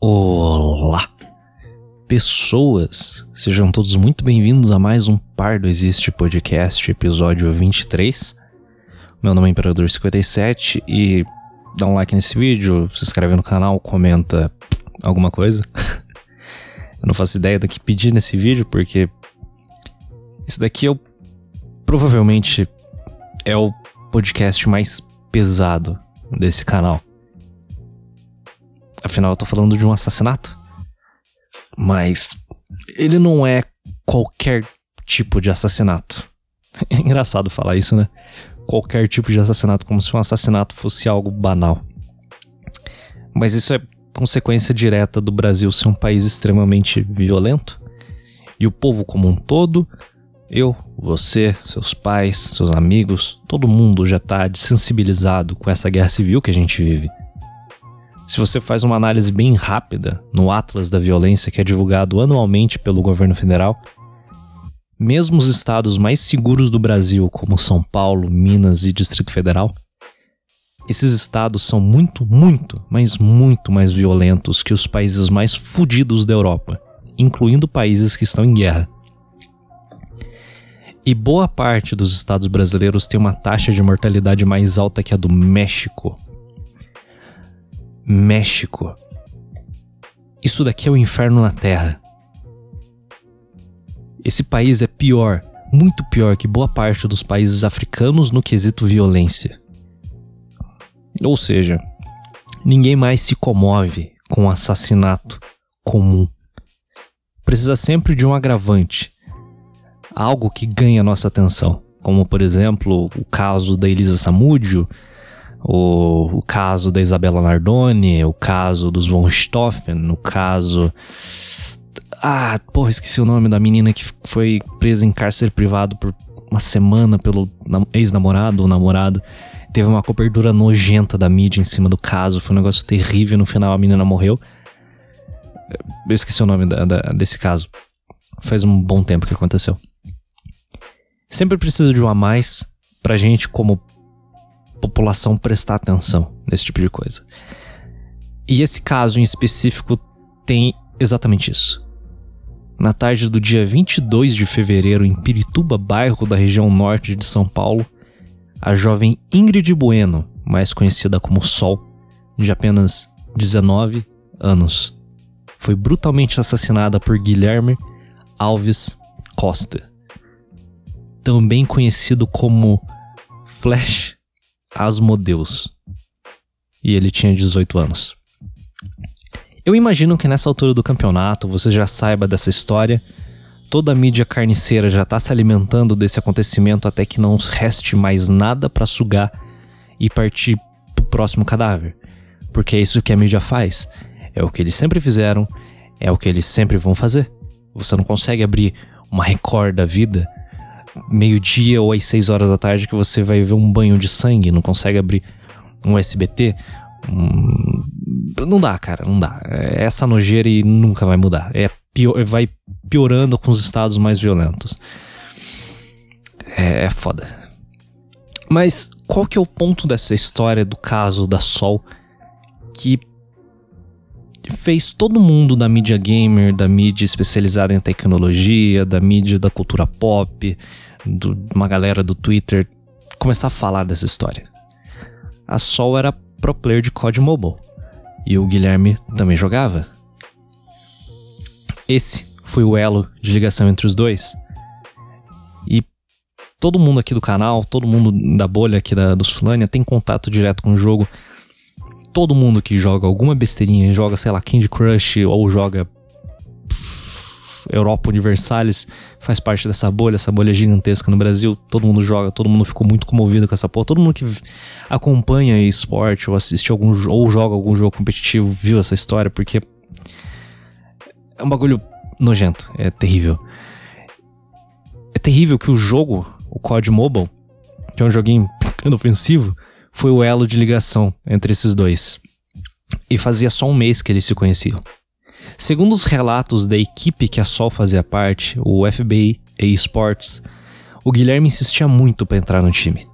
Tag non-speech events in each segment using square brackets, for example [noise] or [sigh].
Olá, pessoas! Sejam todos muito bem-vindos a mais um Pardo Existe Podcast, episódio 23. Meu nome é Imperador57 e dá um like nesse vídeo, se inscreve no canal, comenta alguma coisa. [laughs] Eu não faço ideia do que pedir nesse vídeo, porque esse daqui é o, provavelmente é o podcast mais pesado desse canal. Afinal, eu tô falando de um assassinato. Mas ele não é qualquer tipo de assassinato. [laughs] É engraçado falar isso, né? Qualquer tipo de assassinato, como se um assassinato fosse algo banal. Mas isso é consequência direta do Brasil ser um país extremamente violento. E o povo como um todo, eu, você, seus pais, seus amigos, todo mundo já está desensibilizado com essa guerra civil que a gente vive. Se você faz uma análise bem rápida no Atlas da Violência que é divulgado anualmente pelo governo federal, mesmo os estados mais seguros do Brasil, como São Paulo, Minas e Distrito Federal, esses estados são muito, muito, mas muito mais violentos que os países mais fodidos da Europa, incluindo países que estão em guerra. E boa parte dos estados brasileiros tem uma taxa de mortalidade mais alta que a do México, México. Isso daqui é o inferno na Terra. Esse país é pior, muito pior que boa parte dos países africanos no quesito violência. Ou seja, ninguém mais se comove com um assassinato comum. Precisa sempre de um agravante, algo que ganha nossa atenção, como por exemplo o caso da Elisa Samúdio, o, o caso da Isabela Nardoni, o caso dos von Stoffen, o caso. Ah, porra, esqueci o nome da menina que foi presa em cárcere privado por uma semana pelo ex-namorado ou namorado. Teve uma cobertura nojenta da mídia em cima do caso, foi um negócio terrível. No final a menina morreu. Eu esqueci o nome da, da, desse caso. Faz um bom tempo que aconteceu. Sempre precisa de um a mais pra gente, como população prestar atenção nesse tipo de coisa. E esse caso em específico tem exatamente isso. Na tarde do dia 22 de fevereiro, em Pirituba, bairro da região norte de São Paulo, a jovem Ingrid Bueno, mais conhecida como Sol, de apenas 19 anos, foi brutalmente assassinada por Guilherme Alves Costa, também conhecido como Flash Asmodeus. E ele tinha 18 anos. Eu imagino que nessa altura do campeonato você já saiba dessa história. Toda a mídia carniceira já está se alimentando desse acontecimento até que não reste mais nada para sugar e partir pro próximo cadáver. Porque é isso que a mídia faz. É o que eles sempre fizeram, é o que eles sempre vão fazer. Você não consegue abrir uma Record da vida meio-dia ou às 6 horas da tarde que você vai ver um banho de sangue, não consegue abrir um SBT. Hum, não dá, cara, não dá. É essa nojeira e nunca vai mudar. É pior, vai piorando com os estados mais violentos. É, é foda. Mas qual que é o ponto dessa história do caso da Sol que fez todo mundo da mídia gamer, da mídia especializada em tecnologia, da mídia da cultura pop, do, uma galera do Twitter começar a falar dessa história. A Sol era pro player de COD Mobile e o Guilherme também jogava. Esse foi o elo de ligação entre os dois. E todo mundo aqui do canal, todo mundo da bolha aqui da, dos Fulânia tem contato direto com o jogo. Todo mundo que joga alguma besteirinha, joga, sei lá, Candy Crush ou joga Europa Universalis faz parte dessa bolha, essa bolha gigantesca no Brasil. Todo mundo joga, todo mundo ficou muito comovido com essa porra. Todo mundo que acompanha esporte ou assiste algum ou joga algum jogo competitivo viu essa história, porque é um bagulho nojento, é terrível. É terrível que o jogo, o COD Mobile, que é um joguinho [laughs] ofensivo, foi o elo de ligação entre esses dois. E fazia só um mês que eles se conheciam. Segundo os relatos da equipe que a Sol fazia parte, o FBI Esports, o Guilherme insistia muito para entrar no time.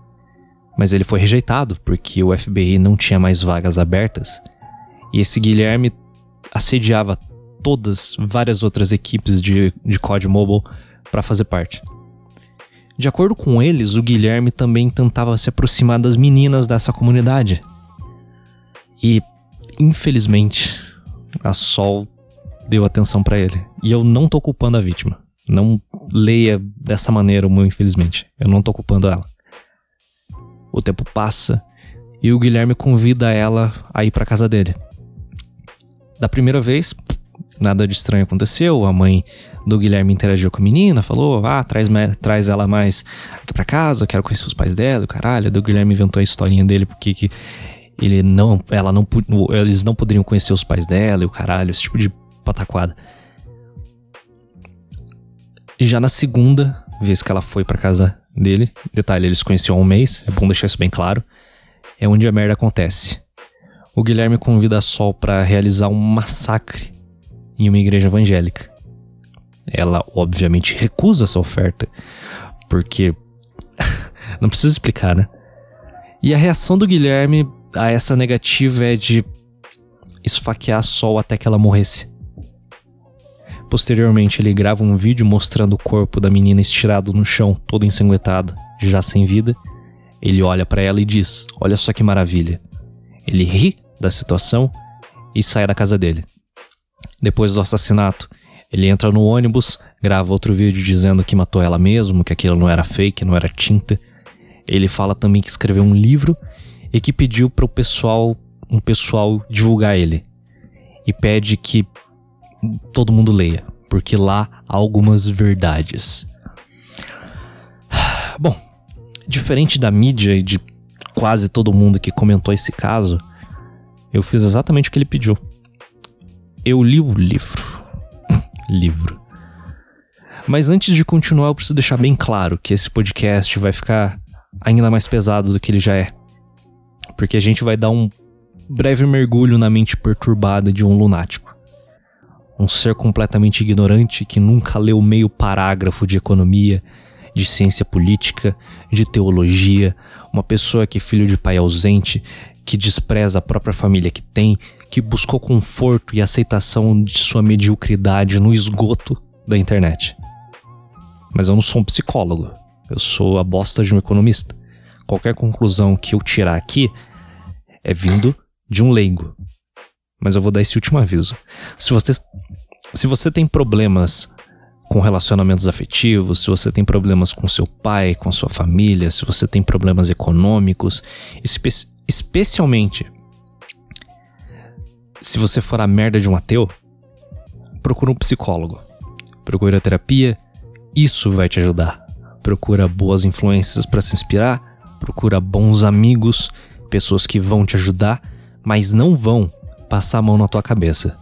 Mas ele foi rejeitado porque o FBI não tinha mais vagas abertas. E esse Guilherme assediava todas várias outras equipes de, de COD Mobile para fazer parte. De acordo com eles, o Guilherme também tentava se aproximar das meninas dessa comunidade. E, infelizmente, a Sol deu atenção para ele. E eu não tô culpando a vítima. Não leia dessa maneira meu infelizmente. Eu não tô culpando ela. O tempo passa e o Guilherme convida ela a ir para casa dele. Da primeira vez, nada de estranho aconteceu. A mãe do Guilherme interagiu com a menina, falou: Ah, traz, traz ela mais aqui pra casa, eu quero conhecer os pais dela, caralho. Daí o Guilherme inventou a historinha dele porque que ele não, ela não, eles não poderiam conhecer os pais dela e o caralho, esse tipo de pataquada. Já na segunda vez que ela foi para casa dele, detalhe, eles conheciam há um mês, é bom deixar isso bem claro, é onde a merda acontece. O Guilherme convida a Sol para realizar um massacre em uma igreja evangélica. Ela, obviamente, recusa essa oferta, porque. [laughs] não precisa explicar, né? E a reação do Guilherme a essa negativa é de esfaquear a Sol até que ela morresse. Posteriormente, ele grava um vídeo mostrando o corpo da menina estirado no chão, todo ensanguentado, já sem vida. Ele olha para ela e diz: Olha só que maravilha. Ele ri da situação e sai da casa dele. Depois do assassinato, ele entra no ônibus, grava outro vídeo dizendo que matou ela mesmo, que aquilo não era fake, não era tinta. Ele fala também que escreveu um livro e que pediu para o pessoal, um pessoal divulgar ele. E pede que todo mundo leia, porque lá há algumas verdades. [sighs] Bom, diferente da mídia e de quase todo mundo que comentou esse caso, eu fiz exatamente o que ele pediu. Eu li o livro. [laughs] livro. Mas antes de continuar, eu preciso deixar bem claro que esse podcast vai ficar ainda mais pesado do que ele já é. Porque a gente vai dar um breve mergulho na mente perturbada de um lunático um ser completamente ignorante que nunca leu meio parágrafo de economia, de ciência política, de teologia, uma pessoa que é filho de pai ausente, que despreza a própria família que tem, que buscou conforto e aceitação de sua mediocridade no esgoto da internet. Mas eu não sou um psicólogo, eu sou a bosta de um economista. Qualquer conclusão que eu tirar aqui é vindo de um leigo, mas eu vou dar esse último aviso. Se você, se você tem problemas com relacionamentos afetivos, se você tem problemas com seu pai, com sua família, se você tem problemas econômicos, espe especialmente se você for a merda de um ateu, procura um psicólogo. Procura terapia, isso vai te ajudar. Procura boas influências para se inspirar, procura bons amigos, pessoas que vão te ajudar, mas não vão passar a mão na tua cabeça.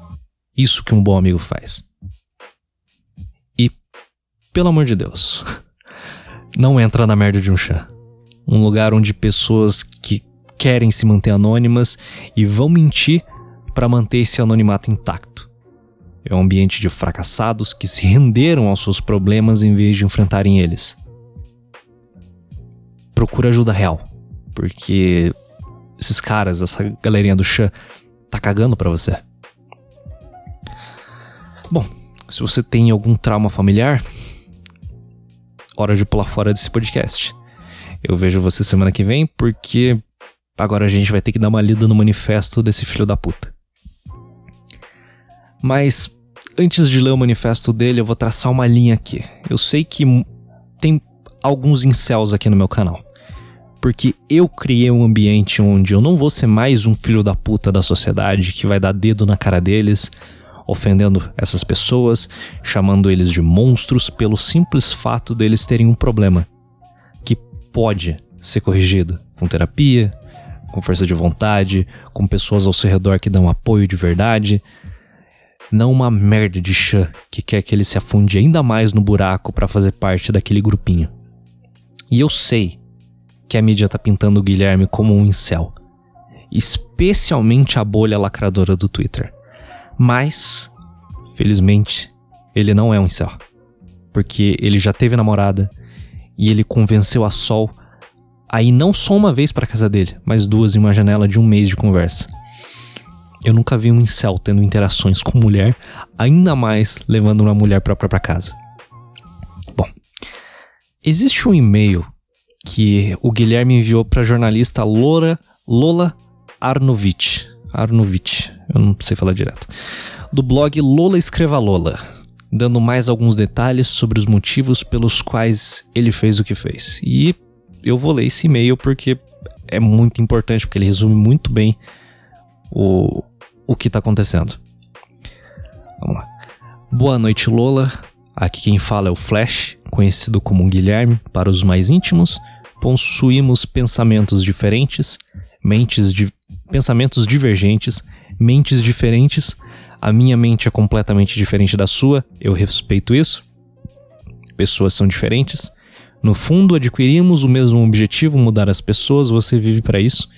Isso que um bom amigo faz. E, pelo amor de Deus, [laughs] não entra na merda de um chá. Um lugar onde pessoas que querem se manter anônimas e vão mentir para manter esse anonimato intacto. É um ambiente de fracassados que se renderam aos seus problemas em vez de enfrentarem eles. Procura ajuda real, porque esses caras, essa galerinha do chá, tá cagando para você. Bom, se você tem algum trauma familiar, hora de pular fora desse podcast. Eu vejo você semana que vem porque agora a gente vai ter que dar uma lida no manifesto desse filho da puta. Mas antes de ler o manifesto dele, eu vou traçar uma linha aqui. Eu sei que tem alguns incels aqui no meu canal porque eu criei um ambiente onde eu não vou ser mais um filho da puta da sociedade que vai dar dedo na cara deles, ofendendo essas pessoas, chamando eles de monstros pelo simples fato deles terem um problema que pode ser corrigido com terapia, com força de vontade, com pessoas ao seu redor que dão apoio de verdade. Não uma merda de chã que quer que ele se afunde ainda mais no buraco para fazer parte daquele grupinho. E eu sei que a mídia tá pintando o Guilherme como um incel. Especialmente a bolha lacradora do Twitter. Mas, felizmente, ele não é um incel. Porque ele já teve namorada e ele convenceu a Sol a ir não só uma vez para casa dele, mas duas em uma janela de um mês de conversa. Eu nunca vi um incel tendo interações com mulher, ainda mais levando uma mulher própria casa. Bom, existe um e-mail que o Guilherme enviou pra jornalista Lola, Lola Arnovich. Arnovich, eu não sei falar direto. Do blog Lola Escreva Lola, dando mais alguns detalhes sobre os motivos pelos quais ele fez o que fez. E eu vou ler esse e-mail porque é muito importante, porque ele resume muito bem o, o que está acontecendo. Vamos lá. Boa noite, Lola. Aqui quem fala é o Flash, conhecido como Guilherme para os mais íntimos. Possuímos pensamentos diferentes, mentes de pensamentos divergentes, mentes diferentes. A minha mente é completamente diferente da sua, eu respeito isso. Pessoas são diferentes. No fundo, adquirimos o mesmo objetivo, mudar as pessoas, você vive para isso.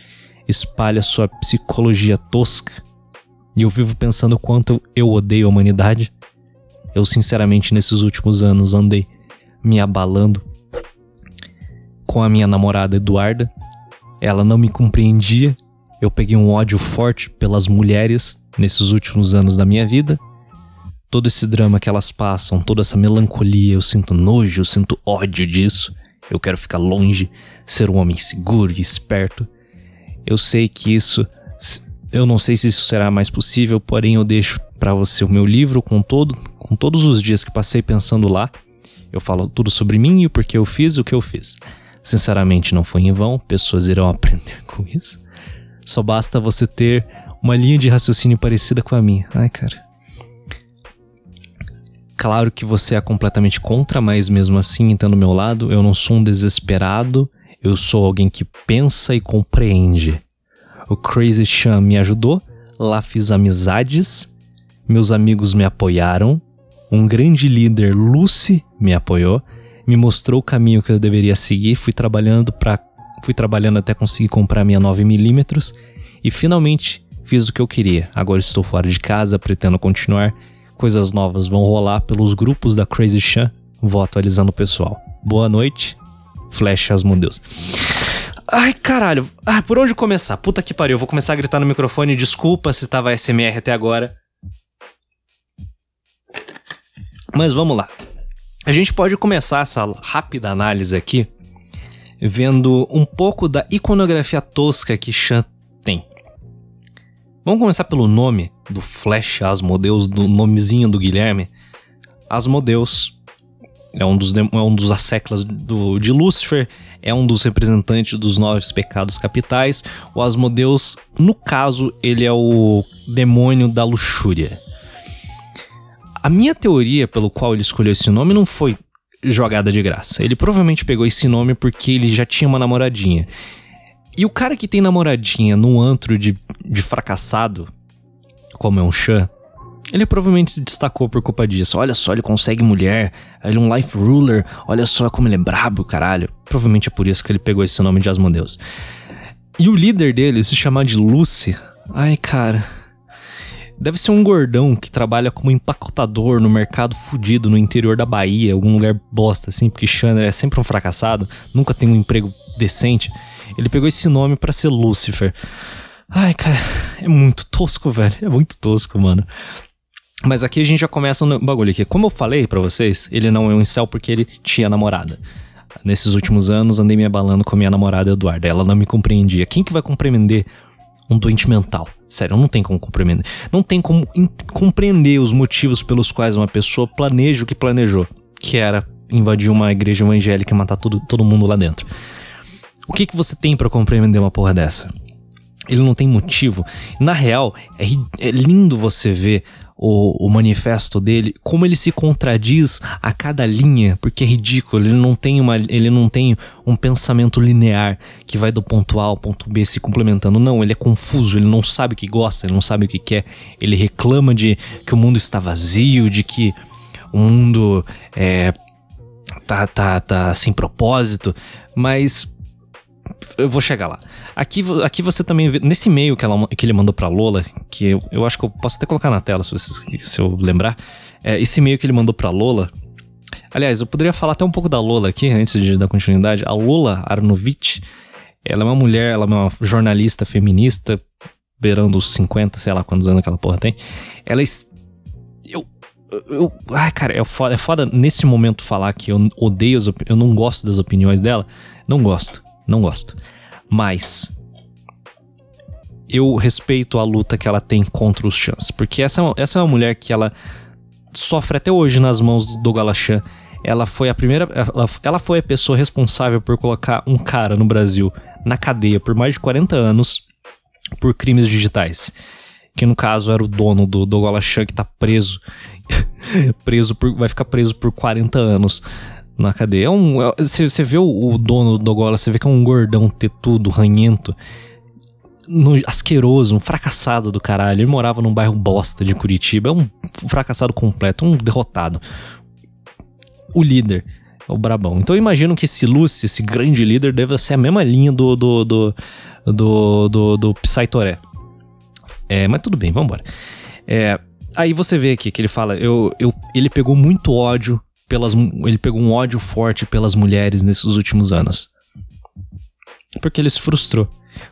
Espalha sua psicologia tosca. E eu vivo pensando quanto eu odeio a humanidade. Eu, sinceramente, nesses últimos anos andei me abalando com a minha namorada Eduarda. Ela não me compreendia. Eu peguei um ódio forte pelas mulheres nesses últimos anos da minha vida todo esse drama que elas passam, toda essa melancolia, eu sinto nojo, eu sinto ódio disso. Eu quero ficar longe, ser um homem seguro e esperto. Eu sei que isso, eu não sei se isso será mais possível, porém eu deixo para você o meu livro com todo, com todos os dias que passei pensando lá. Eu falo tudo sobre mim e o porquê eu fiz o que eu fiz. Sinceramente, não foi em vão, pessoas irão aprender [laughs] com isso. Só basta você ter uma linha de raciocínio parecida com a minha. Ai, cara. Claro que você é completamente contra, mas mesmo assim, então do meu lado, eu não sou um desesperado, eu sou alguém que pensa e compreende. O Crazy Chan me ajudou, lá fiz amizades, meus amigos me apoiaram, um grande líder, Lucy, me apoiou, me mostrou o caminho que eu deveria seguir, fui trabalhando para fui trabalhando até conseguir comprar minha 9mm e finalmente fiz o que eu queria. Agora estou fora de casa, pretendo continuar coisas novas vão rolar pelos grupos da Crazy Chan. Vou atualizando o pessoal. Boa noite, Flash Asmodeus. Ai, caralho. Ah, por onde começar? Puta que pariu. Eu vou começar a gritar no microfone. Desculpa se tava SMR até agora. Mas vamos lá. A gente pode começar essa rápida análise aqui vendo um pouco da iconografia tosca que Chan tem. Vamos começar pelo nome do Flash Asmodeus, do nomezinho do Guilherme. Asmodeus é um dos, é um dos asseclas do, de Lúcifer, é um dos representantes dos nove pecados capitais. O Asmodeus, no caso, ele é o demônio da luxúria. A minha teoria pelo qual ele escolheu esse nome não foi jogada de graça. Ele provavelmente pegou esse nome porque ele já tinha uma namoradinha. E o cara que tem namoradinha num antro de, de fracassado, como é um Chan, ele provavelmente se destacou por culpa disso. Olha só, ele consegue mulher, ele é um life ruler, olha só como ele é brabo, caralho. Provavelmente é por isso que ele pegou esse nome de Asmodeus. E o líder dele se chama de Lucy. Ai, cara. Deve ser um gordão que trabalha como empacotador no mercado fudido no interior da Bahia, algum lugar bosta assim, porque Chandler é sempre um fracassado, nunca tem um emprego decente. Ele pegou esse nome para ser Lucifer. Ai, cara, é muito tosco, velho. É muito tosco, mano. Mas aqui a gente já começa no bagulho aqui. Como eu falei para vocês, ele não é um incel porque ele tinha namorada. Nesses últimos anos andei me abalando com a minha namorada Eduarda. Ela não me compreendia. Quem que vai compreender um doente mental? Sério, não tem como compreender. Não tem como compreender os motivos pelos quais uma pessoa planeja o que planejou. Que era invadir uma igreja evangélica e matar todo, todo mundo lá dentro. O que, que você tem para compreender uma porra dessa? Ele não tem motivo. Na real, é, é lindo você ver o, o, manifesto dele, como ele se contradiz a cada linha, porque é ridículo, ele não tem uma, ele não tem um pensamento linear que vai do ponto A ao ponto B se complementando. Não, ele é confuso, ele não sabe o que gosta, ele não sabe o que quer. Ele reclama de que o mundo está vazio, de que o mundo é, tá, tá, tá sem propósito, mas eu vou chegar lá. Aqui, aqui você também vê, nesse e-mail que, ela, que ele mandou pra Lola, que eu, eu acho que eu posso até colocar na tela se, você, se eu lembrar. É, esse e-mail que ele mandou pra Lola. Aliás, eu poderia falar até um pouco da Lola aqui, antes de dar continuidade. A Lola Arnovich, ela é uma mulher, ela é uma jornalista feminista, beirando os 50, sei lá quantos anos aquela porra tem. Ela. Eu. eu ai, cara, é foda, é foda nesse momento falar que eu odeio, as eu não gosto das opiniões dela. Não gosto, não gosto. Mas. Eu respeito a luta que ela tem contra os Chans. Porque essa, é essa é uma mulher que ela sofre até hoje nas mãos do Galachan. Ela foi a primeira. Ela, ela foi a pessoa responsável por colocar um cara no Brasil na cadeia por mais de 40 anos por crimes digitais. Que no caso era o dono do Dogolachan que tá preso. [laughs] preso por, vai ficar preso por 40 anos na cadeia. É um, você, é, vê o, o, dono do Dogola, você vê que é um gordão tetudo, ranhento, no, asqueroso, um fracassado do caralho. Ele morava num bairro bosta de Curitiba. É um fracassado completo, um derrotado. O líder o Brabão. Então eu imagino que esse Lúcio, esse grande líder, deve ser a mesma linha do, do, do do, do, do Psytoré. É, mas tudo bem, vambora. É, aí você vê aqui que ele fala, eu, eu, ele pegou muito ódio pelas, ele pegou um ódio forte pelas mulheres nesses últimos anos. Porque ele se frustrou.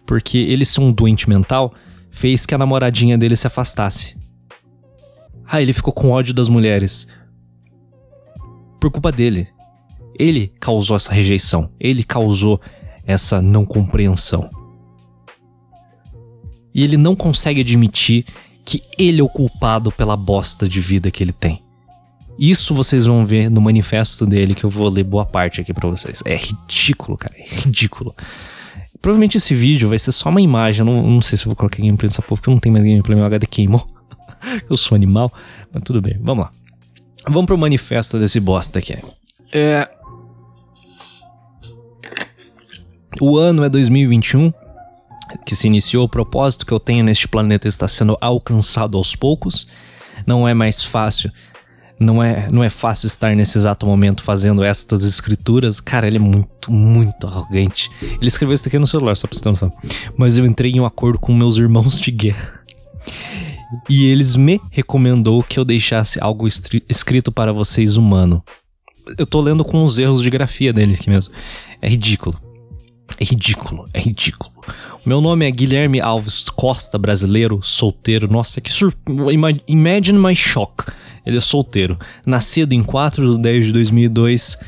Porque ele ser um doente mental fez que a namoradinha dele se afastasse. Ah, ele ficou com ódio das mulheres. Por culpa dele. Ele causou essa rejeição. Ele causou essa não compreensão. E ele não consegue admitir que ele é o culpado pela bosta de vida que ele tem. Isso vocês vão ver no manifesto dele, que eu vou ler boa parte aqui para vocês. É ridículo, cara, é ridículo. Provavelmente esse vídeo vai ser só uma imagem, não, não sei se eu vou colocar gameplay nessa porra, porque não tem mais gameplay, meu HD queimou. [laughs] eu sou animal, mas tudo bem, vamos lá. Vamos pro manifesto desse bosta aqui. É... O ano é 2021 que se iniciou, o propósito que eu tenho neste planeta está sendo alcançado aos poucos. Não é mais fácil. Não é, não é fácil estar nesse exato momento fazendo estas escrituras. Cara, ele é muito, muito arrogante. Ele escreveu isso aqui no celular, só pra você ter noção. Mas eu entrei em um acordo com meus irmãos de guerra. E eles me recomendou que eu deixasse algo escrito para vocês humano. Eu tô lendo com os erros de grafia dele aqui mesmo. É ridículo. É ridículo, é ridículo. Meu nome é Guilherme Alves Costa, brasileiro, solteiro. Nossa, que sur... Imagine my shock. Ele é solteiro. Nascido em 4 de 10 de 2002.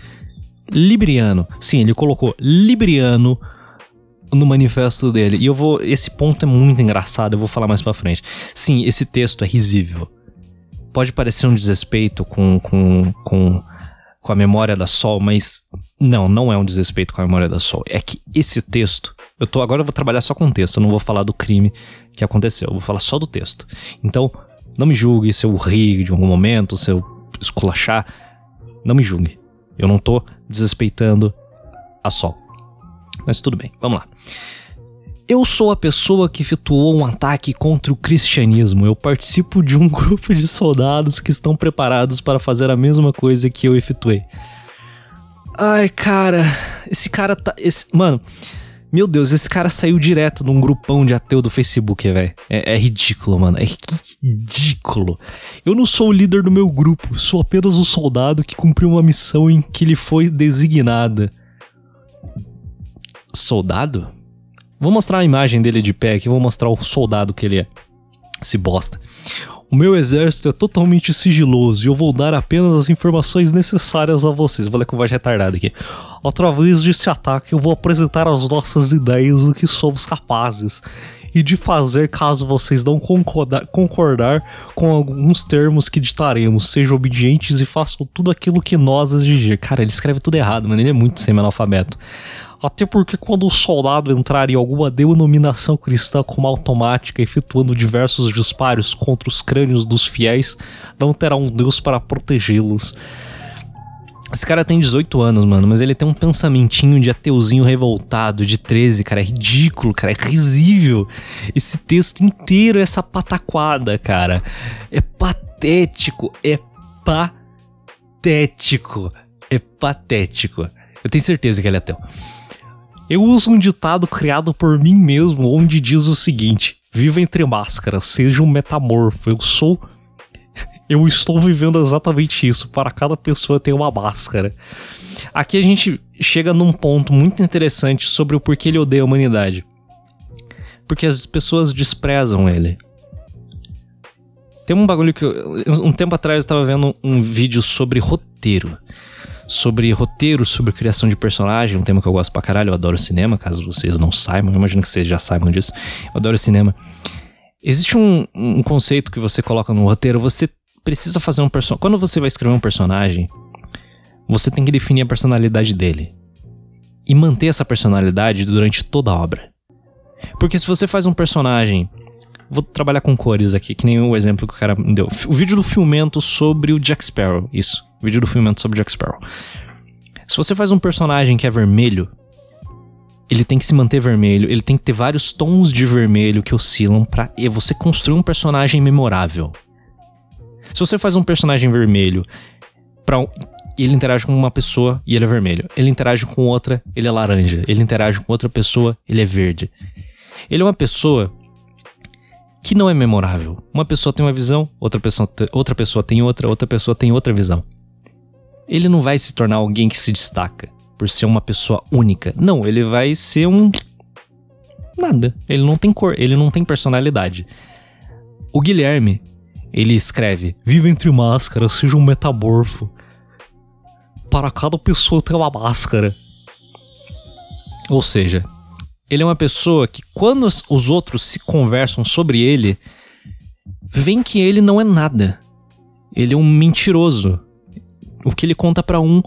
Libriano. Sim, ele colocou Libriano no manifesto dele. E eu vou. Esse ponto é muito engraçado, eu vou falar mais pra frente. Sim, esse texto é risível. Pode parecer um desrespeito com, com, com com a memória da Sol, mas não, não é um desrespeito com a memória da Sol. É que esse texto, eu tô agora eu vou trabalhar só com o texto, eu não vou falar do crime que aconteceu, eu vou falar só do texto. Então, não me julgue se eu rir de algum momento, se eu esculachar, não me julgue. Eu não tô desrespeitando a Sol. Mas tudo bem, vamos lá. Eu sou a pessoa que efetuou um ataque contra o cristianismo. Eu participo de um [laughs] grupo de soldados que estão preparados para fazer a mesma coisa que eu efetuei. Ai, cara, esse cara tá. Esse, mano, meu Deus, esse cara saiu direto num grupão de ateu do Facebook, velho. É, é, ridículo, mano. É ridículo. Eu não sou o líder do meu grupo, sou apenas um soldado que cumpriu uma missão em que ele foi designada. Soldado? Vou mostrar a imagem dele de pé aqui, vou mostrar o soldado que ele é. Esse bosta. O meu exército é totalmente sigiloso e eu vou dar apenas as informações necessárias a vocês. Vou ler com voz retardada aqui. Através desse ataque, eu vou apresentar as nossas ideias do que somos capazes e de fazer caso vocês não concordar, concordar com alguns termos que ditaremos. Sejam obedientes e façam tudo aquilo que nós exigir. Cara, ele escreve tudo errado, mano. Ele é muito semi-analfabeto. Até porque quando o soldado entrar em alguma denominação cristã como automática, efetuando diversos disparos contra os crânios dos fiéis, não terá um Deus para protegê-los. Esse cara tem 18 anos, mano, mas ele tem um pensamentinho de ateuzinho revoltado de 13, cara. É ridículo, cara. É risível. Esse texto inteiro, essa pataquada, cara. É patético. É patético. É patético. Eu tenho certeza que ele é ateu. Eu uso um ditado criado por mim mesmo, onde diz o seguinte: Viva entre máscaras, seja um metamorfo. Eu sou. Eu estou vivendo exatamente isso. Para cada pessoa tem uma máscara. Aqui a gente chega num ponto muito interessante sobre o porquê ele odeia a humanidade. porque as pessoas desprezam ele. Tem um bagulho que eu, um tempo atrás eu tava vendo um vídeo sobre roteiro. Sobre roteiro, sobre criação de personagem, um tema que eu gosto pra caralho, eu adoro cinema, caso vocês não saibam, eu imagino que vocês já saibam disso. Eu adoro cinema. Existe um, um conceito que você coloca no roteiro, você precisa fazer um personagem. Quando você vai escrever um personagem, você tem que definir a personalidade dele. E manter essa personalidade durante toda a obra. Porque se você faz um personagem Vou trabalhar com cores aqui, que nem o exemplo que o cara me deu. O vídeo do filmento sobre o Jack Sparrow. Isso. O vídeo do filmento sobre o Jack Sparrow. Se você faz um personagem que é vermelho, ele tem que se manter vermelho, ele tem que ter vários tons de vermelho que oscilam para você construir um personagem memorável. Se você faz um personagem vermelho para ele interage com uma pessoa e ele é vermelho. Ele interage com outra, ele é laranja. Ele interage com outra pessoa, ele é verde. Ele é uma pessoa que não é memorável. Uma pessoa tem uma visão, outra pessoa, outra pessoa tem outra, outra pessoa tem outra visão. Ele não vai se tornar alguém que se destaca por ser uma pessoa única. Não, ele vai ser um. Nada. Ele não tem cor, ele não tem personalidade. O Guilherme, ele escreve: Viva entre máscaras, seja um metamorfo. Para cada pessoa tem uma máscara. Ou seja, ele é uma pessoa que, quando os outros se conversam sobre ele, vem que ele não é nada. Ele é um mentiroso. O que ele conta para um,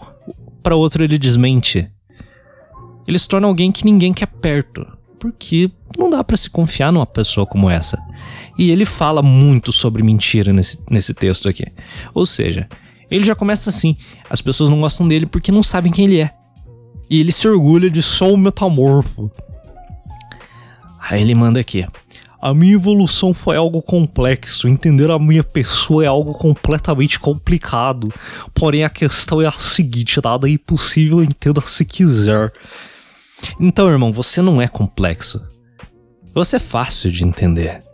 para outro ele desmente. Ele se torna alguém que ninguém quer perto, porque não dá para se confiar numa pessoa como essa. E ele fala muito sobre mentira nesse, nesse texto aqui. Ou seja, ele já começa assim: as pessoas não gostam dele porque não sabem quem ele é. E ele se orgulha de sou metamorfo. Aí ele manda aqui. A minha evolução foi algo complexo. Entender a minha pessoa é algo completamente complicado. Porém, a questão é a seguinte: nada é impossível, entenda se quiser. Então, irmão, você não é complexo. Você é fácil de entender.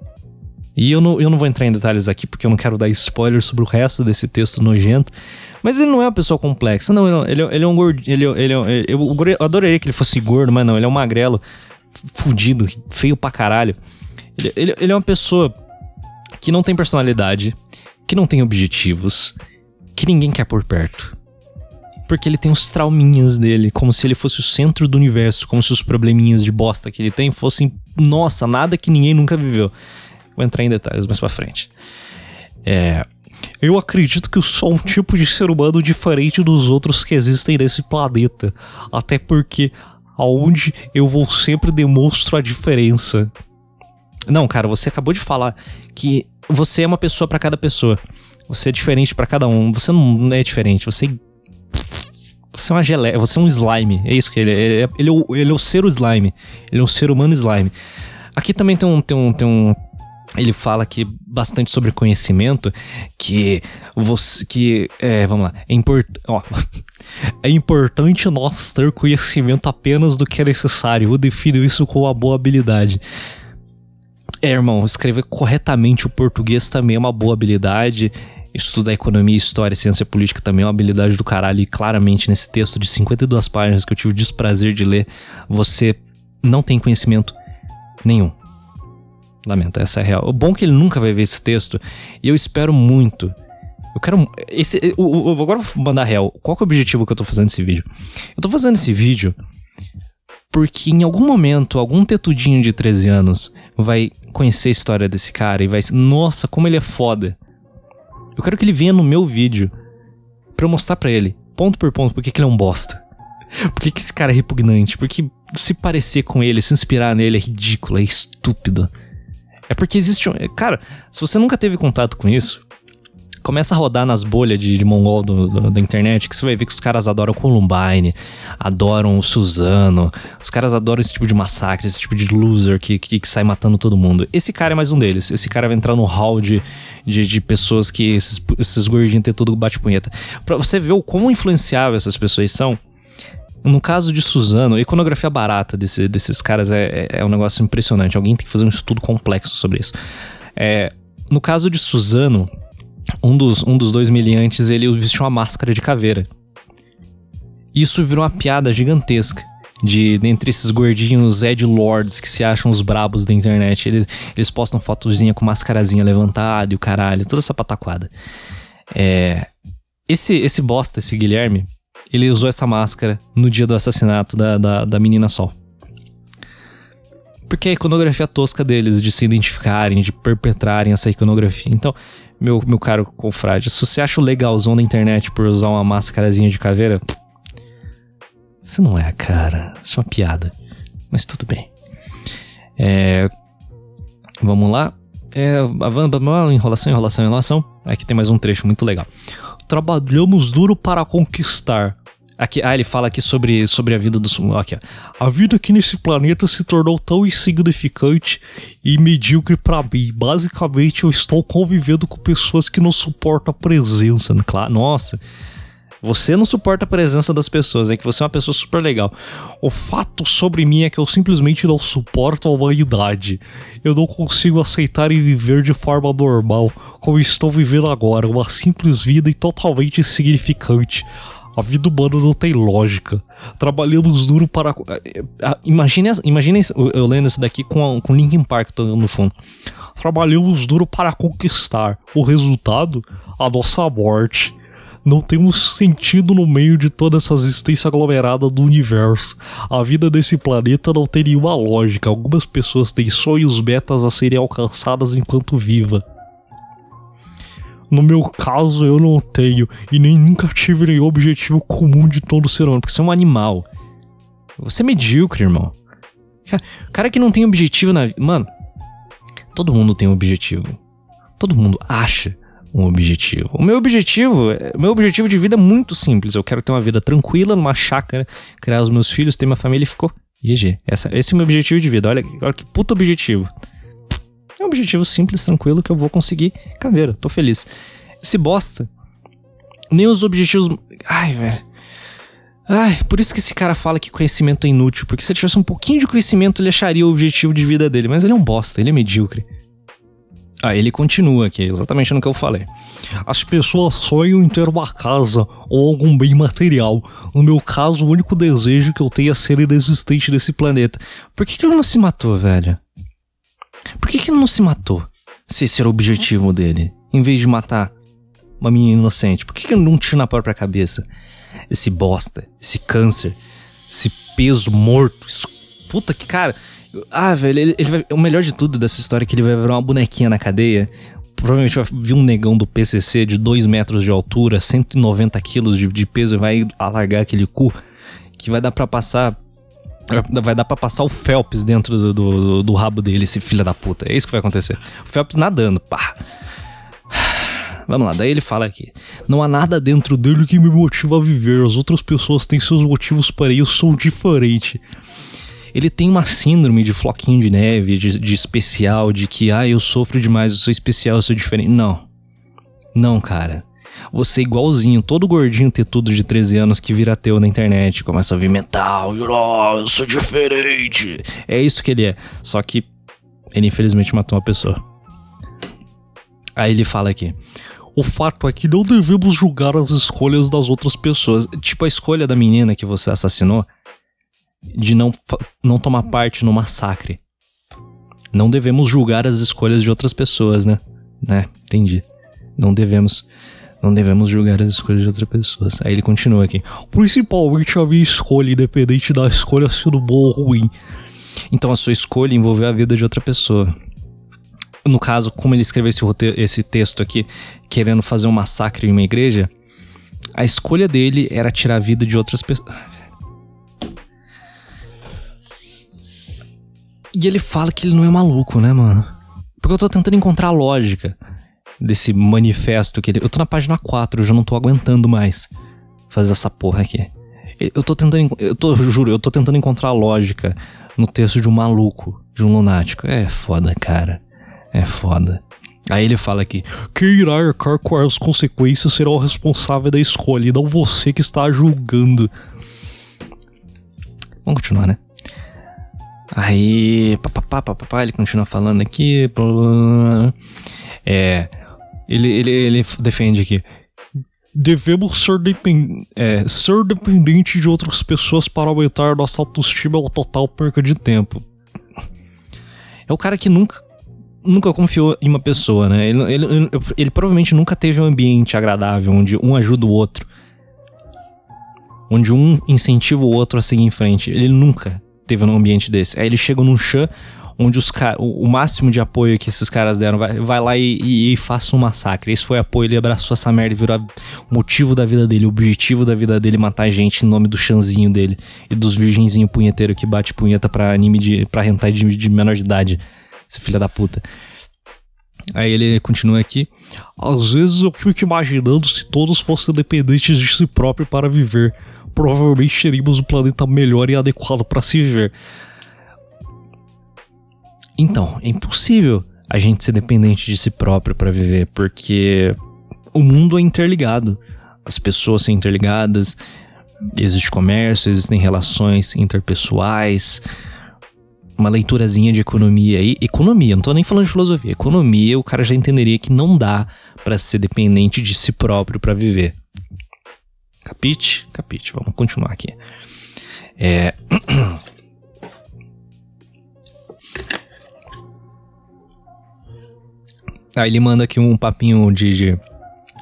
E eu não, eu não vou entrar em detalhes aqui porque eu não quero dar spoiler sobre o resto desse texto nojento. Mas ele não é uma pessoa complexa. Não, ele, ele é um gordinho. Ele, ele, ele, eu adoraria que ele fosse gordo, mas não, ele é um magrelo fudido, feio pra caralho. Ele, ele, ele é uma pessoa que não tem personalidade, que não tem objetivos, que ninguém quer por perto. Porque ele tem os trauminhas dele, como se ele fosse o centro do universo, como se os probleminhas de bosta que ele tem fossem, nossa, nada que ninguém nunca viveu. Vou entrar em detalhes mais pra frente. É. Eu acredito que eu sou um tipo de ser humano diferente dos outros que existem nesse planeta. Até porque aonde eu vou sempre demonstro a diferença. Não, cara, você acabou de falar que você é uma pessoa para cada pessoa. Você é diferente para cada um. Você não é diferente. Você você é uma geleia, você é um slime. É isso que ele é. Ele é, ele é, o, ele é o ser slime. Ele é um ser humano slime. Aqui também tem um, tem um, tem um ele fala aqui bastante sobre conhecimento, que você que é, vamos lá, é, import, ó, [laughs] é importante nós ter conhecimento apenas do que é necessário. Eu defino isso como uma boa habilidade. É, irmão, escrever corretamente o português também é uma boa habilidade. Estudar economia, história, ciência política também é uma habilidade do caralho. E claramente nesse texto de 52 páginas que eu tive o desprazer de ler, você não tem conhecimento nenhum. Lamento, essa é a real. O bom é que ele nunca vai ver esse texto. E eu espero muito. Eu quero. Esse, o, o, agora eu vou mandar real. Qual é o objetivo que eu tô fazendo esse vídeo? Eu tô fazendo esse vídeo porque em algum momento, algum tetudinho de 13 anos vai conhecer a história desse cara e vai. Nossa, como ele é foda. Eu quero que ele venha no meu vídeo pra eu mostrar pra ele, ponto por ponto, porque que ele é um bosta. Por que, que esse cara é repugnante? Porque se parecer com ele, se inspirar nele é ridículo, é estúpido. É porque existe um. Cara, se você nunca teve contato com isso, começa a rodar nas bolhas de, de mongol do, do, da internet, que você vai ver que os caras adoram Columbine, adoram o Suzano, os caras adoram esse tipo de massacre, esse tipo de loser que, que, que, sai matando todo mundo. Esse cara é mais um deles. Esse cara vai entrar no hall de, de, de pessoas que esses, esses gordinhos têm tudo bate-punheta. Pra você ver o quão influenciável essas pessoas são, no caso de Suzano, a iconografia barata desse, desses caras é, é, é, um negócio impressionante. Alguém tem que fazer um estudo complexo sobre isso. É, no caso de Suzano, um dos, um dos dois miliantes, ele vestiu uma máscara de caveira. Isso virou uma piada gigantesca. de dentre esses gordinhos Ed Lords que se acham os brabos da internet. Eles, eles postam fotozinha com mascarazinha levantada e o caralho, toda essa pataquada. É, esse, esse bosta, esse Guilherme, ele usou essa máscara no dia do assassinato da, da, da menina Sol. Porque a iconografia tosca deles, de se identificarem, de perpetrarem essa iconografia. Então, meu, meu caro confrade, se você acha o legalzão da internet por usar uma máscarazinha de caveira, isso não é, cara. Isso é uma piada. Mas tudo bem. É, vamos lá. É, enrolação, enrolação, enrolação. Aqui tem mais um trecho muito legal. Trabalhamos duro para conquistar. Aqui, ah, ele fala aqui sobre, sobre a vida do aqui. A vida aqui nesse planeta se tornou tão insignificante e medíocre para mim. Basicamente, eu estou convivendo com pessoas que não suportam a presença. Claro, nossa. Você não suporta a presença das pessoas, é que você é uma pessoa super legal. O fato sobre mim é que eu simplesmente não suporto a humanidade. Eu não consigo aceitar e viver de forma normal, como estou vivendo agora, uma simples vida e totalmente insignificante. A vida humana não tem lógica. Trabalhamos duro para. Imagine, imagine eu lendo isso daqui com, com Linkin Park no fundo. Trabalhamos duro para conquistar. O resultado? A nossa morte não temos sentido no meio de toda essa existência aglomerada do universo. A vida desse planeta não tem nenhuma lógica. Algumas pessoas têm sonhos metas a serem alcançadas enquanto viva. No meu caso, eu não tenho e nem nunca tive nenhum objetivo comum de todo ser humano, porque você é um animal. Você é medíocre, irmão. Cara que não tem objetivo na vida. Mano, todo mundo tem um objetivo. Todo mundo acha um objetivo. O meu objetivo, meu objetivo de vida é muito simples. Eu quero ter uma vida tranquila, numa chácara, criar os meus filhos, ter minha família e ficou. GG. Essa, esse é o meu objetivo de vida. Olha, olha que puta objetivo. É um objetivo simples, tranquilo, que eu vou conseguir. Caveira, tô feliz. Esse bosta. Nem os objetivos. Ai, velho. Ai, por isso que esse cara fala que conhecimento é inútil. Porque se ele tivesse um pouquinho de conhecimento, ele acharia o objetivo de vida dele. Mas ele é um bosta, ele é medíocre. Ah, ele continua aqui, exatamente no que eu falei. As pessoas sonham em ter uma casa ou algum bem material. No meu caso, o único desejo que eu tenho é ser inexistente nesse planeta. Por que, que ele não se matou, velho? Por que, que ele não se matou? Se esse era o objetivo dele. Em vez de matar uma menina inocente. Por que, que ele não tira na própria cabeça? Esse bosta, esse câncer, esse peso morto. Puta que cara. Ah, velho, ele, ele vai, o melhor de tudo dessa história é que ele vai virar uma bonequinha na cadeia. Provavelmente vai vir um negão do PCC de 2 metros de altura, 190 quilos de, de peso e vai alargar aquele cu. Que vai dar para passar Vai dar pra passar o Phelps dentro do, do, do, rabo dele, esse filho da puta. É isso que vai acontecer. O Phelps nadando, pá. [sighs] Vamos lá, daí ele fala aqui. Não há nada dentro dele que me motiva a viver. As outras pessoas têm seus motivos para isso, são diferentes ele tem uma síndrome de floquinho de neve, de, de especial, de que, ah, eu sofro demais, eu sou especial, eu sou diferente. Não. Não, cara. Você é igualzinho, todo gordinho ter tudo de 13 anos que vira teu na internet, começa a ouvir mental, oh, eu sou diferente. É isso que ele é. Só que ele infelizmente matou uma pessoa. Aí ele fala aqui. O fato é que não devemos julgar as escolhas das outras pessoas. Tipo, a escolha da menina que você assassinou de não, não tomar parte no massacre. Não devemos julgar as escolhas de outras pessoas, né? Né? Entendi. Não devemos. Não devemos julgar as escolhas de outras pessoas. Aí ele continua aqui. Principalmente a minha escolha, independente da escolha sendo boa ou ruim. Então a sua escolha envolveu a vida de outra pessoa. No caso, como ele escreveu esse, roteiro, esse texto aqui, querendo fazer um massacre em uma igreja, a escolha dele era tirar a vida de outras pessoas. E ele fala que ele não é maluco, né, mano? Porque eu tô tentando encontrar a lógica desse manifesto que ele. Eu tô na página 4, eu já não tô aguentando mais fazer essa porra aqui. Eu tô tentando. Eu tô, juro, eu tô tentando encontrar a lógica no texto de um maluco, de um lunático. É foda, cara. É foda. Aí ele fala aqui: quem irá arcar com as consequências será o responsável da escolha, e não você que está julgando. Vamos continuar, né? Aí, papapá, papapá, ele continua falando aqui. É. Ele, ele, ele defende aqui. devemos ser, depend é, ser dependente de outras pessoas para aumentar nossa autoestima uma total perca de tempo. É o cara que nunca nunca confiou em uma pessoa, né? Ele, ele, ele, ele, provavelmente nunca teve um ambiente agradável onde um ajuda o outro. Onde um incentiva o outro a seguir em frente. Ele nunca teve um ambiente desse. Aí ele chega num chã onde os o, máximo de apoio que esses caras deram vai, vai lá e, e, e, faça um massacre. Esse foi apoio, ele abraçou essa merda e virou o motivo da vida dele, o objetivo da vida dele matar gente em nome do chanzinho dele e dos virgenzinho punheteiro que bate punheta pra anime de. pra hentai de, de menor de idade. Esse filho da puta. Aí ele continua aqui. Às vezes eu fico imaginando se todos fossem dependentes de si próprio para viver. Provavelmente teríamos um planeta melhor e adequado para se viver. Então, é impossível a gente ser dependente de si próprio para viver, porque o mundo é interligado. As pessoas são interligadas, existe comércio, existem relações interpessoais, uma leiturazinha de economia aí. Economia, não tô nem falando de filosofia. Economia, o cara já entenderia que não dá para ser dependente de si próprio para viver. Capite? Capite. Vamos continuar aqui. É. Aí [clears throat] ele manda aqui um papinho de, de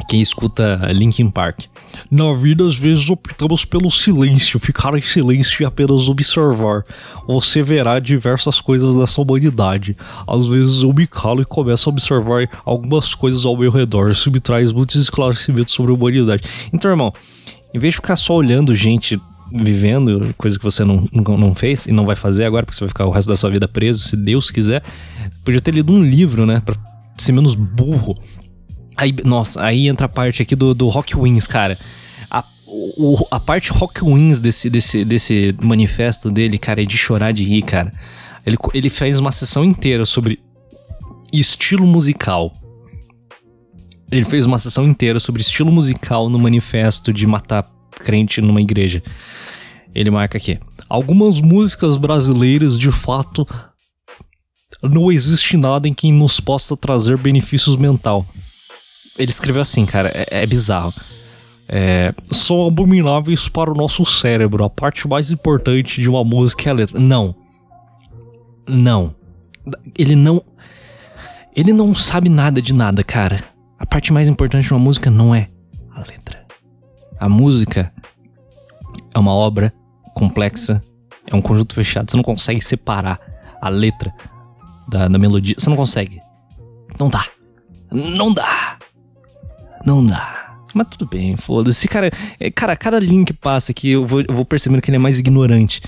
quem escuta Linkin Park. Na vida, às vezes optamos pelo silêncio, ficar em silêncio e apenas observar. Você verá diversas coisas dessa humanidade. Às vezes eu me calo e começo a observar algumas coisas ao meu redor. Isso me traz muitos esclarecimentos sobre a humanidade. Então, irmão, em vez de ficar só olhando gente vivendo, coisa que você não, não, fez e não vai fazer agora, porque você vai ficar o resto da sua vida preso, se Deus quiser, podia ter lido um livro, né? Pra ser menos burro. Aí, nossa, aí entra a parte aqui do, do Rock Wings, cara. A, o, a parte Rock Wings desse, desse, desse manifesto dele, cara, é de chorar de rir, cara. Ele, ele fez uma sessão inteira sobre estilo musical. Ele fez uma sessão inteira sobre estilo musical no manifesto de matar crente numa igreja. Ele marca aqui: algumas músicas brasileiras de fato não existe nada em que nos possa trazer benefícios mental. Ele escreveu assim, cara, é, é bizarro. É, são abomináveis para o nosso cérebro. A parte mais importante de uma música é a letra. Não. Não. Ele não. Ele não sabe nada de nada, cara. A parte mais importante de uma música não é a letra. A música é uma obra complexa, é um conjunto fechado. Você não consegue separar a letra da, da melodia. Você não consegue. Não dá. Não dá. Não dá. Mas tudo bem, foda-se. Cara, é, cara, cada linha que passa aqui eu vou, eu vou percebendo que ele é mais ignorante.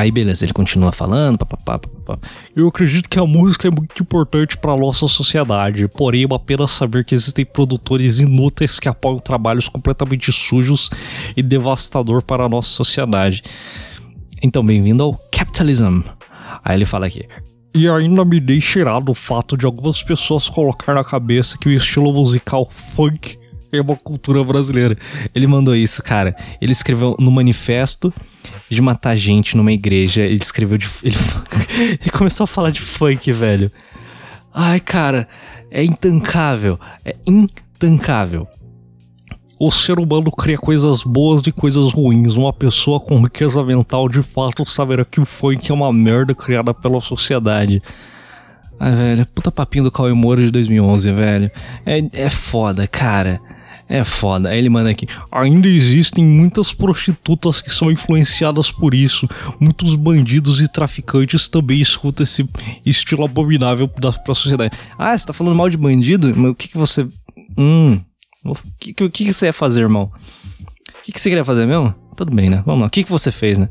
Aí beleza, ele continua falando, papapá, papapá. Eu acredito que a música é muito importante para nossa sociedade, porém uma pena saber que existem produtores inúteis que apoiam trabalhos completamente sujos e devastador para a nossa sociedade. Então, bem-vindo ao Capitalism. Aí ele fala aqui: e ainda me dei cheirado o fato de algumas pessoas colocar na cabeça que o estilo musical funk é uma cultura brasileira. Ele mandou isso, cara. Ele escreveu no manifesto de matar gente numa igreja. Ele escreveu de. [laughs] Ele, ele começou a falar de funk, velho. Ai, cara, é intancável. É intancável o ser humano cria coisas boas e coisas ruins. Uma pessoa com riqueza mental de fato saberá que o funk é uma merda criada pela sociedade. Ai, velho, puta papinho do Cauê Moura de 2011, velho. É, é foda, cara. É foda. Aí ele manda aqui. Ainda existem muitas prostitutas que são influenciadas por isso. Muitos bandidos e traficantes também escutam esse estilo abominável da, pra sociedade. Ah, você tá falando mal de bandido? Mas o que que você. Hum. O que, que, que você ia fazer, irmão? O que, que você queria fazer mesmo? Tudo bem, né? Vamos lá. O que, que você fez, né?